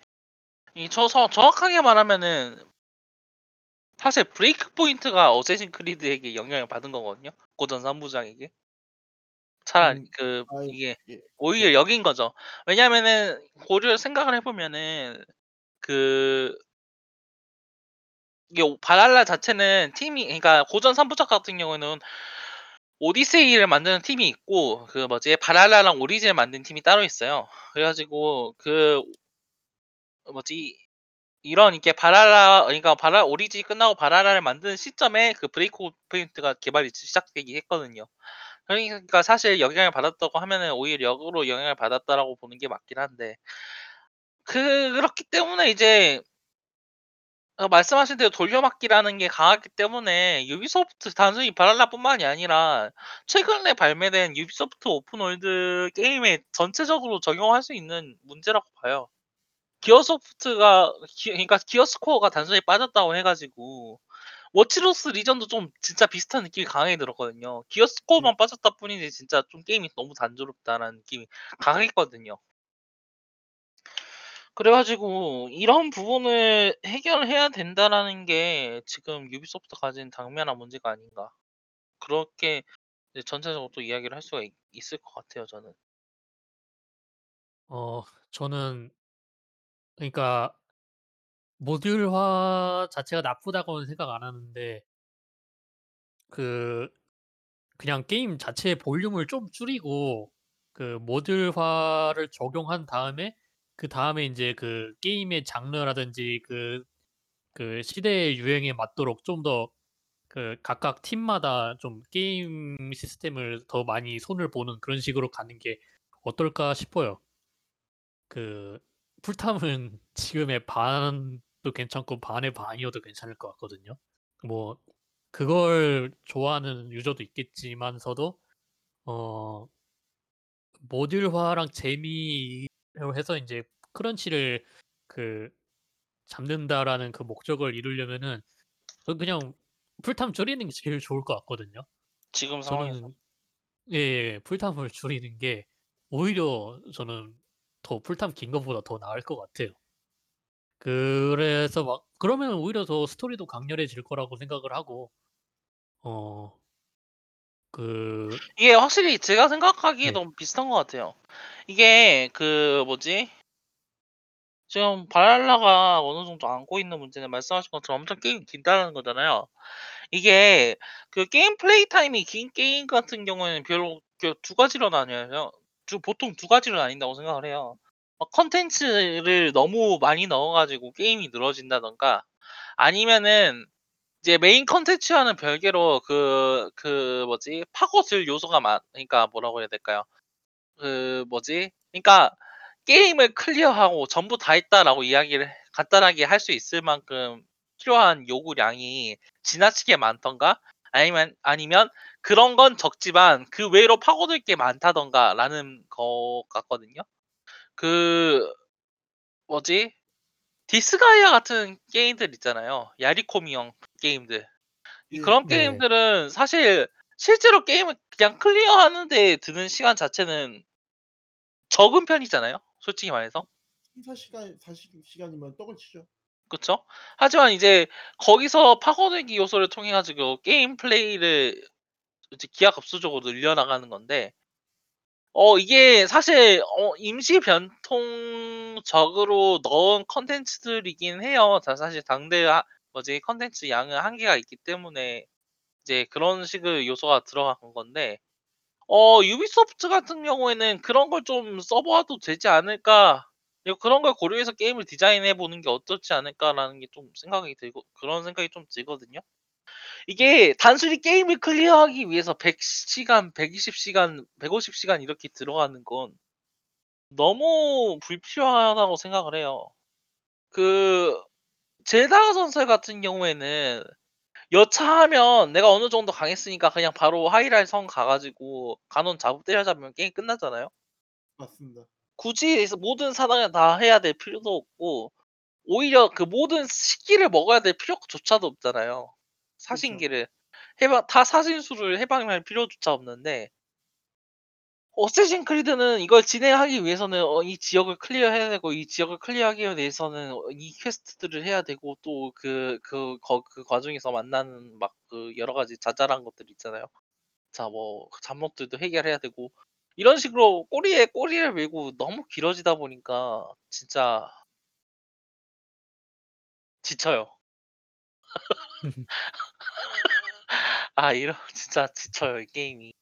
이저서 정확하게 말하면은 사실 브레이크 포인트가 어쌔신 크리드에게 영향을 받은 거거든요, 고전 3 부작에게. 차라리 음. 그 아이 이게 예. 오히려 그쵸. 역인 거죠. 왜냐하면은 고려 생각을 해 보면은 그 이게 오 바랄라 자체는 팀이 그러니까 고전 3 부작 같은 경우에는 오디세이를 만드는 팀이 있고 그 뭐지 발할라랑 오리진을 만든 팀이 따로 있어요. 그래 가지고 그 뭐지 이런 이렇게 발할라 그러니까 바랄 오리진이 끝나고 발할라를 만드는 시점에 그 브레이크포인트가 개발이 시작되긴 했거든요. 그러니까 사실 영향을 받았다고 하면은 오히려 역으로 영향을 받았다라고 보는 게 맞긴 한데 그렇기 때문에 이제 어 말씀하신 대로 돌려막기라는 게 강하기 때문에 유비소프트 단순히 발할라뿐만이 아니라 최근에 발매된 유비소프트 open world 게임에 전체적으로 적용할 수 있는 문제라고 봐요. 기어소프트가 기 그러니까 기어스코어가 단순히 빠졌다고 해 가지고 워치독스 리전도 좀 진짜 비슷한 느낌이 강하게 들었거든요. gear score만 빠졌다 뿐이지 진짜 좀 게임이 너무 단조롭다라는 느낌이 강했거든요. 그래 가지고 '이런 부분을 해결해야 된다.'라는 게 지금 유비소프트가 가진 당면한 문제가 아닌가. 그렇게 전체적으로 또 이야기를 할 수가 있 있을 것 같아요 저는. 어 저는 그러니까 모듈화 자체가 나쁘다고는 생각 안 하는데 그 그냥 게임 자체의 볼륨을 좀 줄이고 그 모듈화를 적용한 다음에 그다음에 인제 그 게임의 장르라든지 그 그 시대의 유행에 맞도록 좀 더 그 각각 팀마다 좀 게임 시스템을 더 많이 손을 보는 그런 식으로 가는 게 어떨까 싶어요. 그 풀탐은 지금의 반 도 괜찮고 반의 반이어도 괜찮을 것 같거든요. 뭐 그걸 좋아하는 유저도 있겠지만서도 어 모듈화랑 재미로 해서 인제 크런치를 그 잡는다라는 그 목적을 이루려면은 전 그냥 풀탐 줄이는 게 제일 좋을 것 같거든요. 지금 상황에서. 저는 예 예. 풀탐을 줄이는 게 오히려 저는 더 풀탐 긴 것보다 더 나을 것 같아요. 그래서 막 그러면 오히려 더 스토리도 강렬해질 거라고 생각을 하고 어 그 이게 확실히 제가 네. 생각하기에도 비슷한 것 같아요. 이게 그 뭐지? 지금 발할라가 어느 정도 안고 있는 문제는 말씀하신 것처럼 엄청 게임이 긴다는 거잖아요. 이게 그 게임 플레이 타임이 긴 게임 같은 경우에는 별로 그 두 가지로 나뉘어요. 두 보통 두 가지로 나뉜다고 생각을 해요. 막 콘텐츠를 너무 많이 넣어 가지고 게임이 늘어진다든가 아니면은 이제 메인 콘텐츠와는 별개로 그 그 뭐지? 파고들 요소가 많 그러니까 뭐라고 해야 될까요? 그 뭐지? 그러니까 게임을 클리어하고 '전부 다 했다.'라고 이야기를 간단하게 할 수 있을 만큼 필요한 요구량이 지나치게 많든가 아니면 아니면 그런 건 적지만 그 외로 파고들 게 많다든가라는 것 같거든요. 그 뭐지? 디스가이아 같은 게임들 있잖아요. 야리코미형 게임들. 그런 네. 게임들은 사실 실제로 게임을 그냥 클리어하는 데 드는 시간 자체는 적은 편이잖아요, 솔직히 말해서. 3-4 시간 40 시간이면 떡을 치죠. 그쵸? 하지만 이제 거기서 파고들기 요소를 통해 가지고 게임 플레이를 이제 기하급수적으로 늘려나가는 건데 어 이게 사실 어 임시 변통적으로 넣은 콘텐츠들이긴 해요. 다 사실 당대 아 뭐지? 콘텐츠 양은 한계가 있기 때문에 이제 그런 식의 요소가 들어간 건데 어 유비소프트 같은 경우에는 '그런 걸 좀 써 봐도 되지 않을까? 요 그런 걸 고려해서 게임을 디자인해 보는 게 어떻지 않을까?'라는 게 좀 생각이 들고 그런 생각이 좀 들거든요. 이게 단순히 게임을 클리어하기 위해서 100 시간, 120 시간, 150 시간 이렇게 들어가는 건 너무 불필요하다고 생각을 해요. 그 젤다 전설 같은 경우에는 여차하면 내가 어느 정도 강했으니까 그냥 바로 하이랄 성 가 가지고 가논 잡 때려잡으면 게임 끝나잖아요. 맞습니다. 굳이 서 모든 사당을 다 해야 될 필요도 없고 오히려 그 모든 신기를 먹어야 될 필요조차도 없잖아요. 사신기를. 해방 다 사신수를 해방할 필요조차 없는데 어쌔신 크리드는 이걸 진행하기 위해서는 어 이 지역을 클리어해야 되고 이 지역을 클리어하기 위해서는 어 이 퀘스트들을 해야 되고 또 그 그거 그 과정에서 만나는 막 그 여러 가지 자잘한 것들 있잖아요. 자뭐그 잡목들도 해결해야 되고 이런 식으로 꼬리에 꼬리를 물고 너무 길어지다 보니까 진짜 지쳐요. 아 이러 진짜 지쳐요, 이 게임이.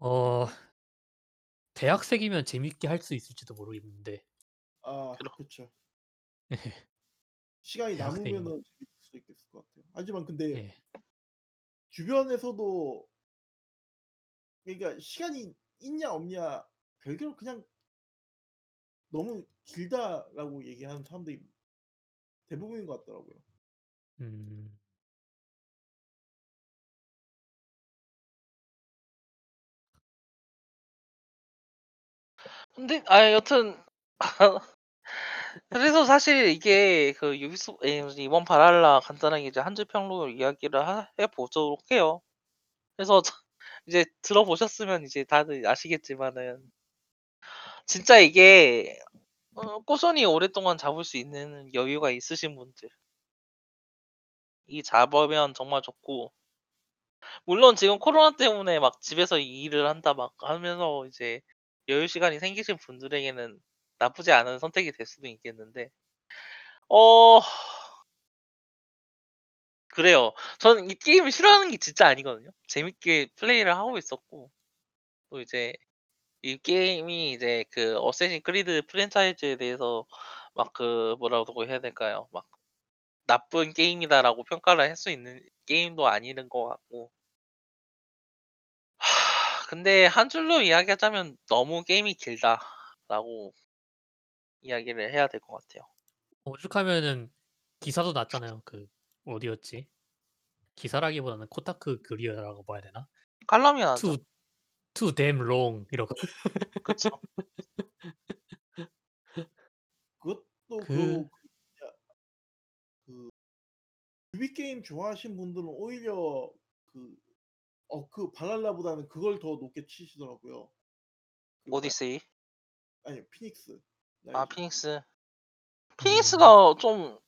어 대학생이면 재밌게 할 수 있을지도 모르겠는데 아 그럼. 그쵸. 예. 시간이 대학생이면. 남으면은 재밌을 수 있을 것 같아요. 하지만 근데 예. 주변에서도 그러니까 시간이 있냐 없냐 별개로 그냥 너무 길다라고 얘기하는 사람들이 대부분인 것 같더라고요. 음. 근데 아 여튼 그래서 사실 이게 그 유비소 에, 이번 발랄라 간단하게 이제 한 줄 평로 이야기를 하, 해보도록 해요. 그래서 저- 이제 들어보셨으면 이제 다들 아시겠지만은 진짜 이게 어, 꾸준히 오랫동안 잡을 수 있는 여유가 있으신 분들 이 잡으면 정말 좋고 물론 지금 코로나 때문에 막 집에서 일을 한다 막 하면서 이제 여유 시간이 생기신 분들에게는 나쁘지 않은 선택이 될 수도 있겠는데 어 그래요. 저는 이 게임을 싫어하는 게 진짜 아니거든요. 재밌게 플레이를 하고 있었고 또 이제 이 게임이 이제 그 어쌔신 크리드 프랜차이즈에 대해서 막 그 뭐라고 해야 될까요? 막 나쁜 게임이다라고 평가를 할 수 있는 게임도 아니는 것 같고 하, 근데 한 줄로 이야기하자면 너무 게임이 길다라고 이야기를 해야 될 것 같아요. 오죽하면은 기사도 났잖아요. 그 어디였지? 기사라기보다는 코타쿠 글이라고 봐야 되나? 칼럼이 나죠. Too damn long 이러고 그쵸. 그것도 그- 그, 그 뮤비 게임 좋아하시는 분들은 오히려 그 어 그 발랄라보다는 그걸 더 높게 치시더라고요. 그 바- 오디세이. 아니 피닉스. 아. 피닉스. 음. 피닉스가 좀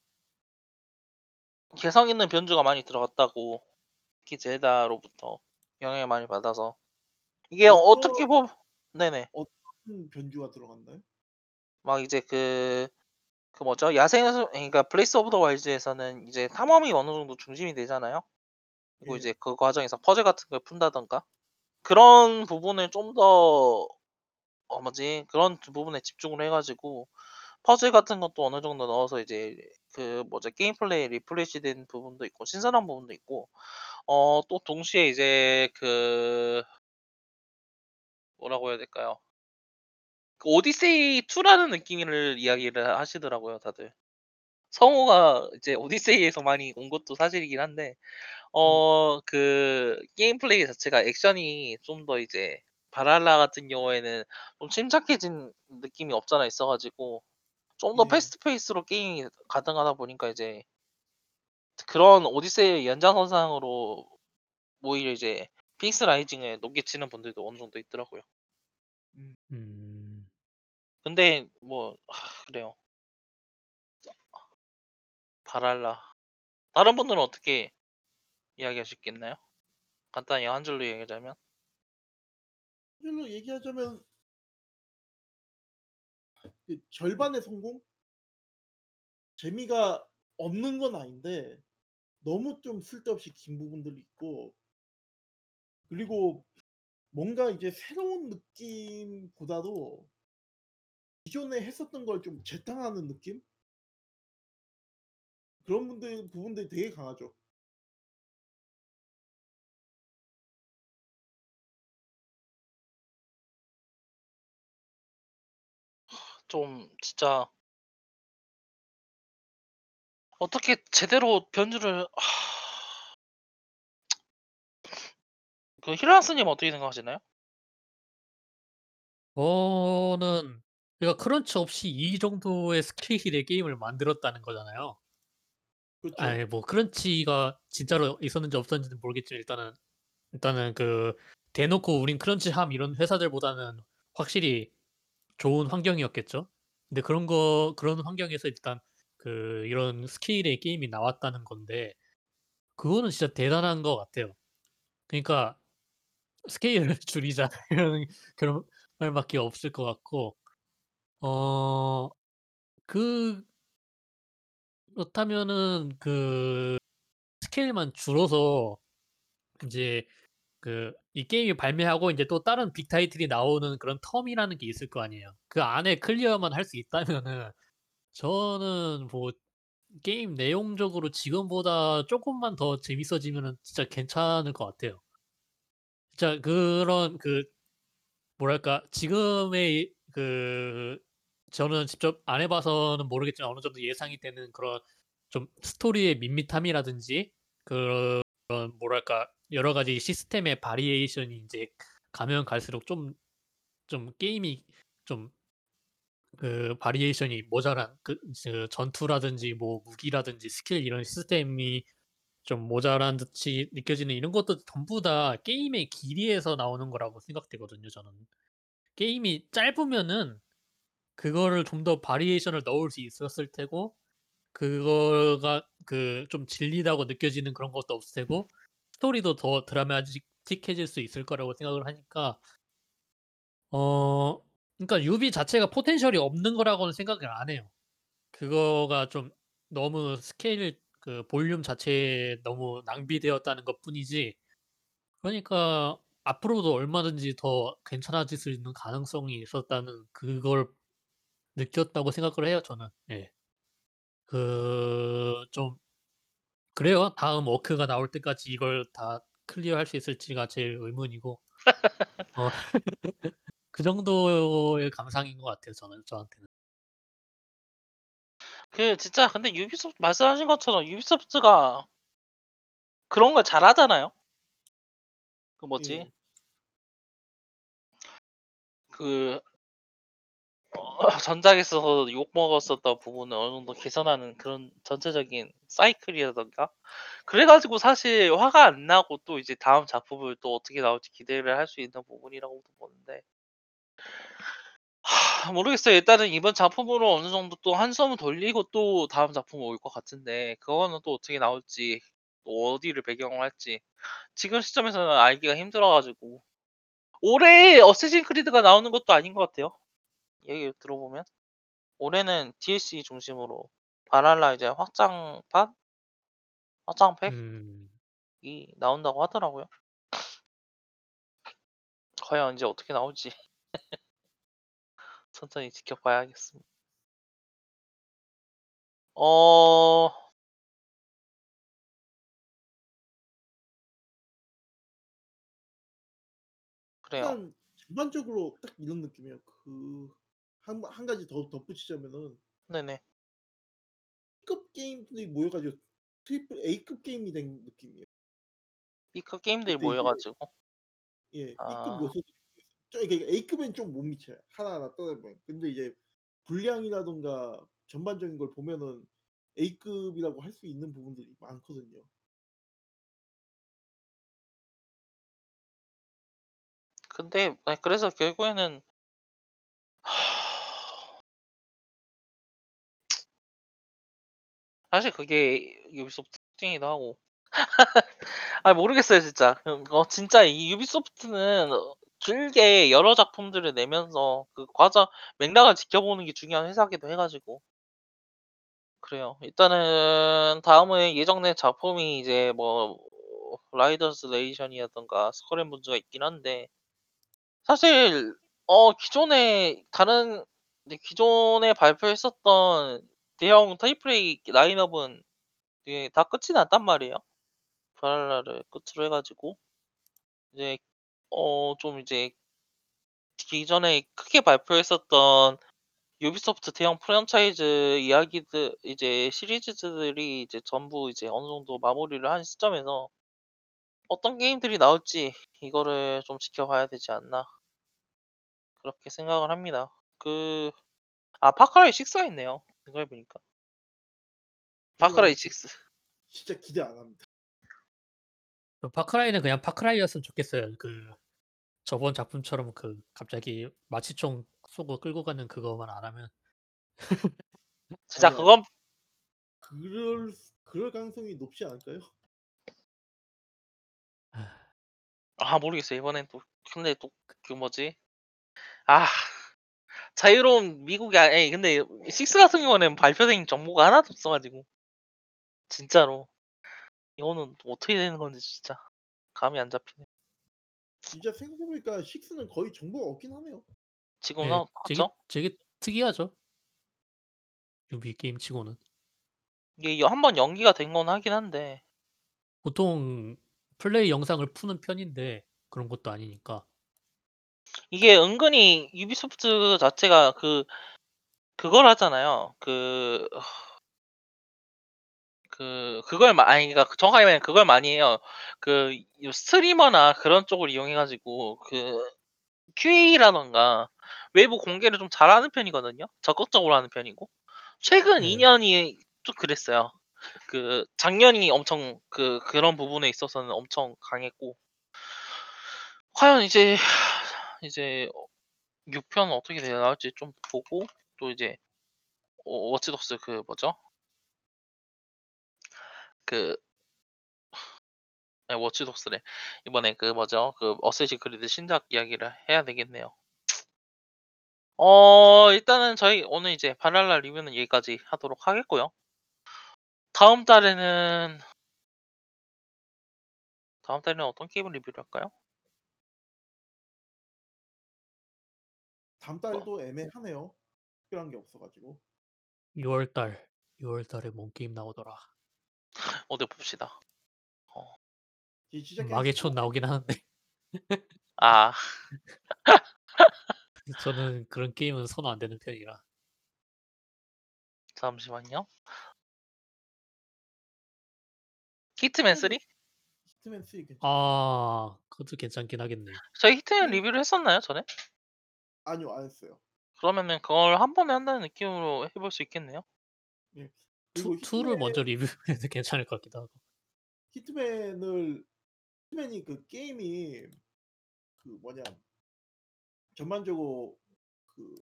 개성 있는 변주가 많이 들어갔다고. 특히 젤다로부터 영향을 많이 받아서. 이게 어떤- 어떻게 보면 네네. 음, 변주가 들어갔나요? 막 이제 그, 그 뭐죠? 야생에서, 그러니까 브레스 오브 더 와일드에서는 이제 탐험이 어느 정도 중심이 되잖아요. 그리고 예. 이제 그 과정에서 퍼즐 같은 걸 푼다던가. 그런 부분을 좀 더, 어, 뭐지? 그런 부분에 집중을 해가지고, 퍼즐 같은 것도 어느 정도 넣어서 이제 그 뭐죠? 게임 플레이 refresh 된 부분도 있고, 신선한 부분도 있고, 어, 또 동시에 이제 그, 뭐라고 해야 될까요? 그 오디세이 2라는 느낌을 이야기를 하시더라고요, 다들. 성우가 이제 오디세이에서 많이 온 것도 사실이긴 한데, 어, 그 게임 플레이 자체가 액션이 좀 더 이제 발할라 같은 경우에는 좀 침착해진 느낌이 없잖아 있어가지고 좀더 네. fast pace로 게임이 가능하다 보니까 이제 그런 오디세이 연장선상으로 오히려 이제 피닉스 라이징을 높게 치는 분들도 어느 정도 있더라고요. 음. 근데 뭐 하, 그래요. 발할라. 다른 분들은 어떻게 이야기하셨겠나요? 간단히 한 줄로 얘기하자면 실로 얘기하자면 그 절반의 성공? 재미가 없는 건 아닌데 너무 좀 쓸데없이 긴 부분들이 있고 그리고 뭔가 이제 새로운 느낌보다도 기존에 했었던 걸 좀 재탕하는 느낌? 그런 분들 부분들이 되게 강하죠. 좀 진짜 어떻게 제대로 변주를 하... 그 히라스님 어떻게 생각하시나요? 저는 그러니까 크런치 없이 이 정도의 스케일의 게임을 만들었다는 거잖아요. 그렇죠. 아니 뭐 크런치가 진짜로 있었는지 없었는지는 모르겠지만 일단은 일단은 그 대놓고 우린 크런치함 이런 회사들보다는 확실히 좋은 환경이었겠죠. 근데 그런 거 그런 환경에서 일단 그 이런 스케일의 게임이 나왔다는 건데 그거는 진짜 대단한 것 같아요. 그러니까 스케일을 줄이자 이런 그런 말밖에 없을 것 같고 어 그 그렇다면은 그 스케일만 줄어서 인제 그 이 게임이 발매하고 인제 또 다른 big title이 나오는 그런 텀이라는 게 있을 거 아니에요. 그 안에 클리어만 할 수 있다면은 저는 뭐 게임 내용적으로 지금보다 쪼끔만 더 재밌어지면은 진짜 괜찮을 것 같아요. 진짜 그런 그 뭐랄까 지금의 그 저는 직접 안 해봐서는 모르겠지만 어느 정도 예상이 되는 그런 좀 스토리의 밋밋함이라든지 그런 뭐랄까 여러 가지 시스템의 variation이 이제 가면 갈수록 좀 좀 게임이 좀 그 variation이 모자란 그, 그 전투라든지 뭐 무기라든지 스킬 이런 시스템이 좀 모자란 듯이 느껴지는 이런 것도 전부 다 게임의 길이에서 나오는 거라고 생각되거든요. 저는 게임이 짧으면은 그거를 좀 더 variation을 넣을 수 있었을 테고 그거가 그 좀 질리다고 느껴지는 그런 것도 없을 테고 스토리도 더 드라마틱해질 수 있을 거라고 생각을 하니까 어 그러니까 유비 자체가 potential이 없는 거라고는 생각을 안 해요. 그거가 좀 너무 스케일 그 볼륨 자체에 너무 낭비되었다는 것뿐이지 그러니까 앞으로도 얼마든지 더 괜찮아질 수 있는 가능성이 있었다는 그걸 느꼈다고 생각을 해요 저는. 예. 그 좀 그래요. 다음 워크가 나올 때까지 이걸 다 클리어할 수 있을지가 제일 의문이고. 어 그 정도의 감상인 것 같아요 저는 저한테는. 그 진짜 근데 유비소프트 말씀하신 것처럼 유비소프트가 그런 걸 잘하잖아요. 그 뭐지? 예. 그 어, 전작에서 욕 먹었었던 부분을 어느 정도 개선하는 그런 전체적인 사이클이라던가 그래가지고 사실 화가 안 나고 또 이제 다음 작품을 또 어떻게 나올지 기대를 할 수 있는 부분이라고 보는데 하, 모르겠어요. 일단은 이번 작품으로 어느 정도 또 한숨을 돌리고 또 다음 작품 올 것 같은데 그거는 또 어떻게 나올지 또 어디를 배경으로 할지 지금 시점에서는 알기가 힘들어가지고 올해 어쌔신 크리드가 나오는 것도 아닌 것 같아요. 얘기 들어보면 올해는 DLC 중심으로 바랄라 이제 확장판 확장팩이 음. 나온다고 하더라고요. 과연 이제 어떻게 나올지 천천히 지켜봐야겠습니다. 어 그래요. 일단 전반적으로 딱 이런 느낌이에요. 그한 한 가지 더 덧붙이자면은 네네. B급 게임들이 모여가지고 트리플 A급 게임이 된 느낌이에요. B급 게임들이 근데 이게 모여가지고 예, B급 아 요소들 이게 A급엔 좀 못 미쳐요. 하나하나 떼내보면. 근데 이제 분량이라든가 전반적인 걸 보면은 A급이라고 할 수 있는 부분들이 많거든요. 근데 아, 그래서 결국에는 사실 그게 유비소프트 특징이기도 하고 아 모르겠어요 진짜. 음, 어 진짜 이 유비소프트는 어 길게 여러 작품들을 내면서 그 과정 맥락을 지켜보는 게 중요한 회사기도 해 가지고 그래요. 일단은 다음에 예정된 작품이 이제 뭐 라이더스 레이션이라든가 스컬 앤 본즈가 있긴 한데 사실 어 기존에 다른 기존에 발표했었던 대형 A 라인업은 이게 다 끝이 났단 말이에요. 발할라를 끝으로 해 가지고 이제 어 좀 이제 기존에 크게 발표했었던 유비소프트 대형 프랜차이즈 이야기들 이제 시리즈들이 이제 전부 이제 어느 정도 마무리를 한 시점에서 어떤 게임들이 나올지 이거를 좀 지켜봐야 되지 않나 그렇게 생각을 합니다. 그 아 파크라이 6가 있네요. 생각해 보니까. 파크라이 6. 진짜 기대 안 합니다. 그 파크라이는 그냥 파크라이였으면 좋겠어요. 그 저번 작품처럼 그 갑자기 마취총 쏘고 끌고 가는 그거만 안 하면 진짜 아니야. 그건 그럴 그럴 가능성이 높지 않을까요? 아 모르겠어요. 이번엔 또 근데 또 그 뭐지? 아 자유로운 미국이 아 에이 근데 6 같은 경우는 발표된 정보가 하나도 없어 가지고 진짜로 이거는 또 어떻게 되는 건지 진짜 감이 안 잡히네. 진짜 생각해 보니까 6는 거의 정보가 없긴 하네요. 지금 예, 은 되게? 되게 특이하죠. 유비 게임 치고는 이게 한 번 연기가 된 건 하긴 한데 보통 플레이 영상을 푸는 편인데 그런 것도 아니니까. 이게 은근히 유비소프트 자체가 그 그걸 하잖아요. 그 그 그걸 마 아니 그러니까 정확하게 말하면 그걸 많이 해요. 그이 streamer나 그런 쪽을 이용해 가지고 그 QA라든가 외부 공개를 좀 잘하는 편이거든요. 적극적으로 하는 편이고. 최근 네. 2 년이 좀 그랬어요. 그 작년이 엄청 그 그런 부분에 있어서는 엄청 강했고. 과연 이제 이제 어6 편은 어떻게 돼 나올지 좀 보고 또 이제 어 워치독스 그 뭐죠? 그네 워치독스래. 이번에 그 뭐죠? 그 어쌔신 크리드 신작 이야기를 해야 되겠네요. 어 일단은 저희 오늘 이제 발랄라 리뷰는 여기까지 하도록 하겠고요. 다음 달에는 다음 달에는 어떤 게임을 리뷰를 할까요? 다음 뭐 달도 애매하네요. 특별한 게 없어 가지고. 6월 달 6월 달에 뭔 게임 나오더라. 어디 봅시다. 어. 이 진짜 마계촌 깼어. 나오긴 하는데. 아. 저는 그런 게임은 선호 안 되는 편이라. 잠시만요. 히트맨 3? 히트맨 3 괜찮 아 그것도 괜찮긴 하겠네. 저희 히트맨 음. 리뷰를 했었나요, 전에? 아니요. 안 했어요. 그러면은 그걸 한 번에 한다는 느낌으로 해볼 수 있겠네요. 예. 투 그리고 2를 히트맨 먼저 리뷰해도 괜찮을 것 같기도 하고. 히트맨을 히트맨이 그 게임이 그 뭐냐 전반적으로 그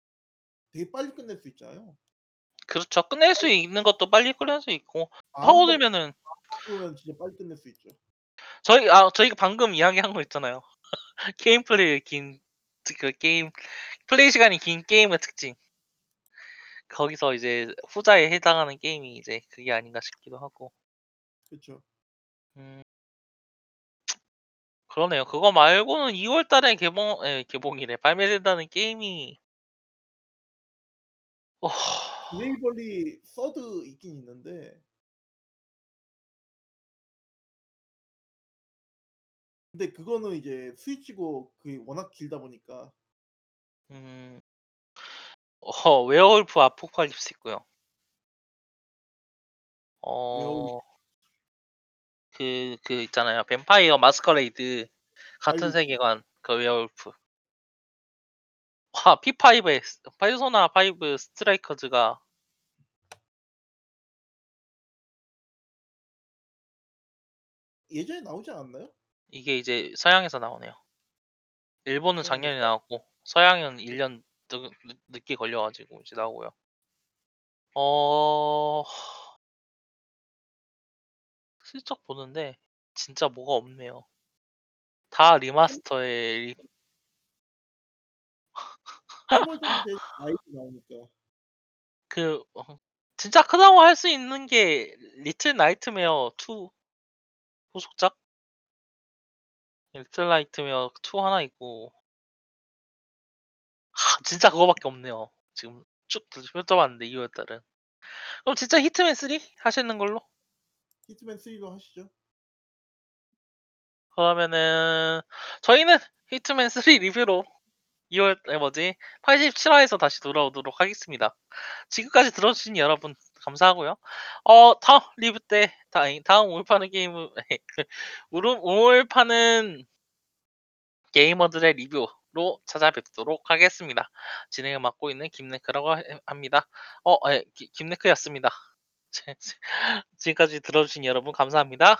되게 빨리 끝낼 수 있잖아요. 그렇죠. 끝낼 수 있는 것도 빨리 끝낼 수 있고 아 1번 파고들면은 그러면 진짜 빨리 끝낼 수 있죠. 저희 아 저희가 방금 이야기한 거 있잖아요. 게임 플레이 긴 그 게임 플레이 시간이 긴 게임의 특징. 거기서 이제 후자에 해당하는 게임이 이제 그게 아닌가 싶기도 하고. 그쵸. 음. 그러네요. 그거 말고는 2월 달에 개봉 예 개봉이래. 발매된다는 게임이 어. 브레이벌리 서드 있긴 있는데 근데 그거는 이제 스위치고 그게 워낙 길다 보니까 음. 어 웨어울프 아포칼립스 있고요. 어. 그 그 있잖아요. 뱀파이어 마스커레이드 같은 아이고. 세계관 그 웨어울프. 와 P5에 스 페르소나 5 스트라이커즈가 예전에 나오지 않았나요? 이게 이제 서양에서 나오네요. 일본은? 작년에 나왔고 서양은 1년 늦늦 늦게 걸려 가지고 이제 나오고요. 어. 슬쩍 보는데 진짜 뭐가 없네요. 다 remaster에. 그어 진짜 크다고 할 수 있는 게 리틀 나이트메어 2 후속작? 리틀 나이트메어 2 하나 있고 아 진짜 그거밖에 없네요. 지금 쭉 훑어봤는데 2월 달은. 그럼 진짜 히트맨 3 하시는 걸로? 히트맨 3로 하시죠. 그러면은 저희는 히트맨 3 리뷰로 2월 에 뭐지 87화에서 다시 돌아오도록 하겠습니다. 지금까지 들어주신 여러분 감사하고요. 어 다음 리뷰 때 다음 올 파는 게임은 오른 올 파는 게이머들의 리뷰 로 찾아뵙도록 하겠습니다. 진행을 맡고 있는 김네크라고 해 합니다. 어 김네크였습니다. 지금까지 들어주신 여러분 감사합니다.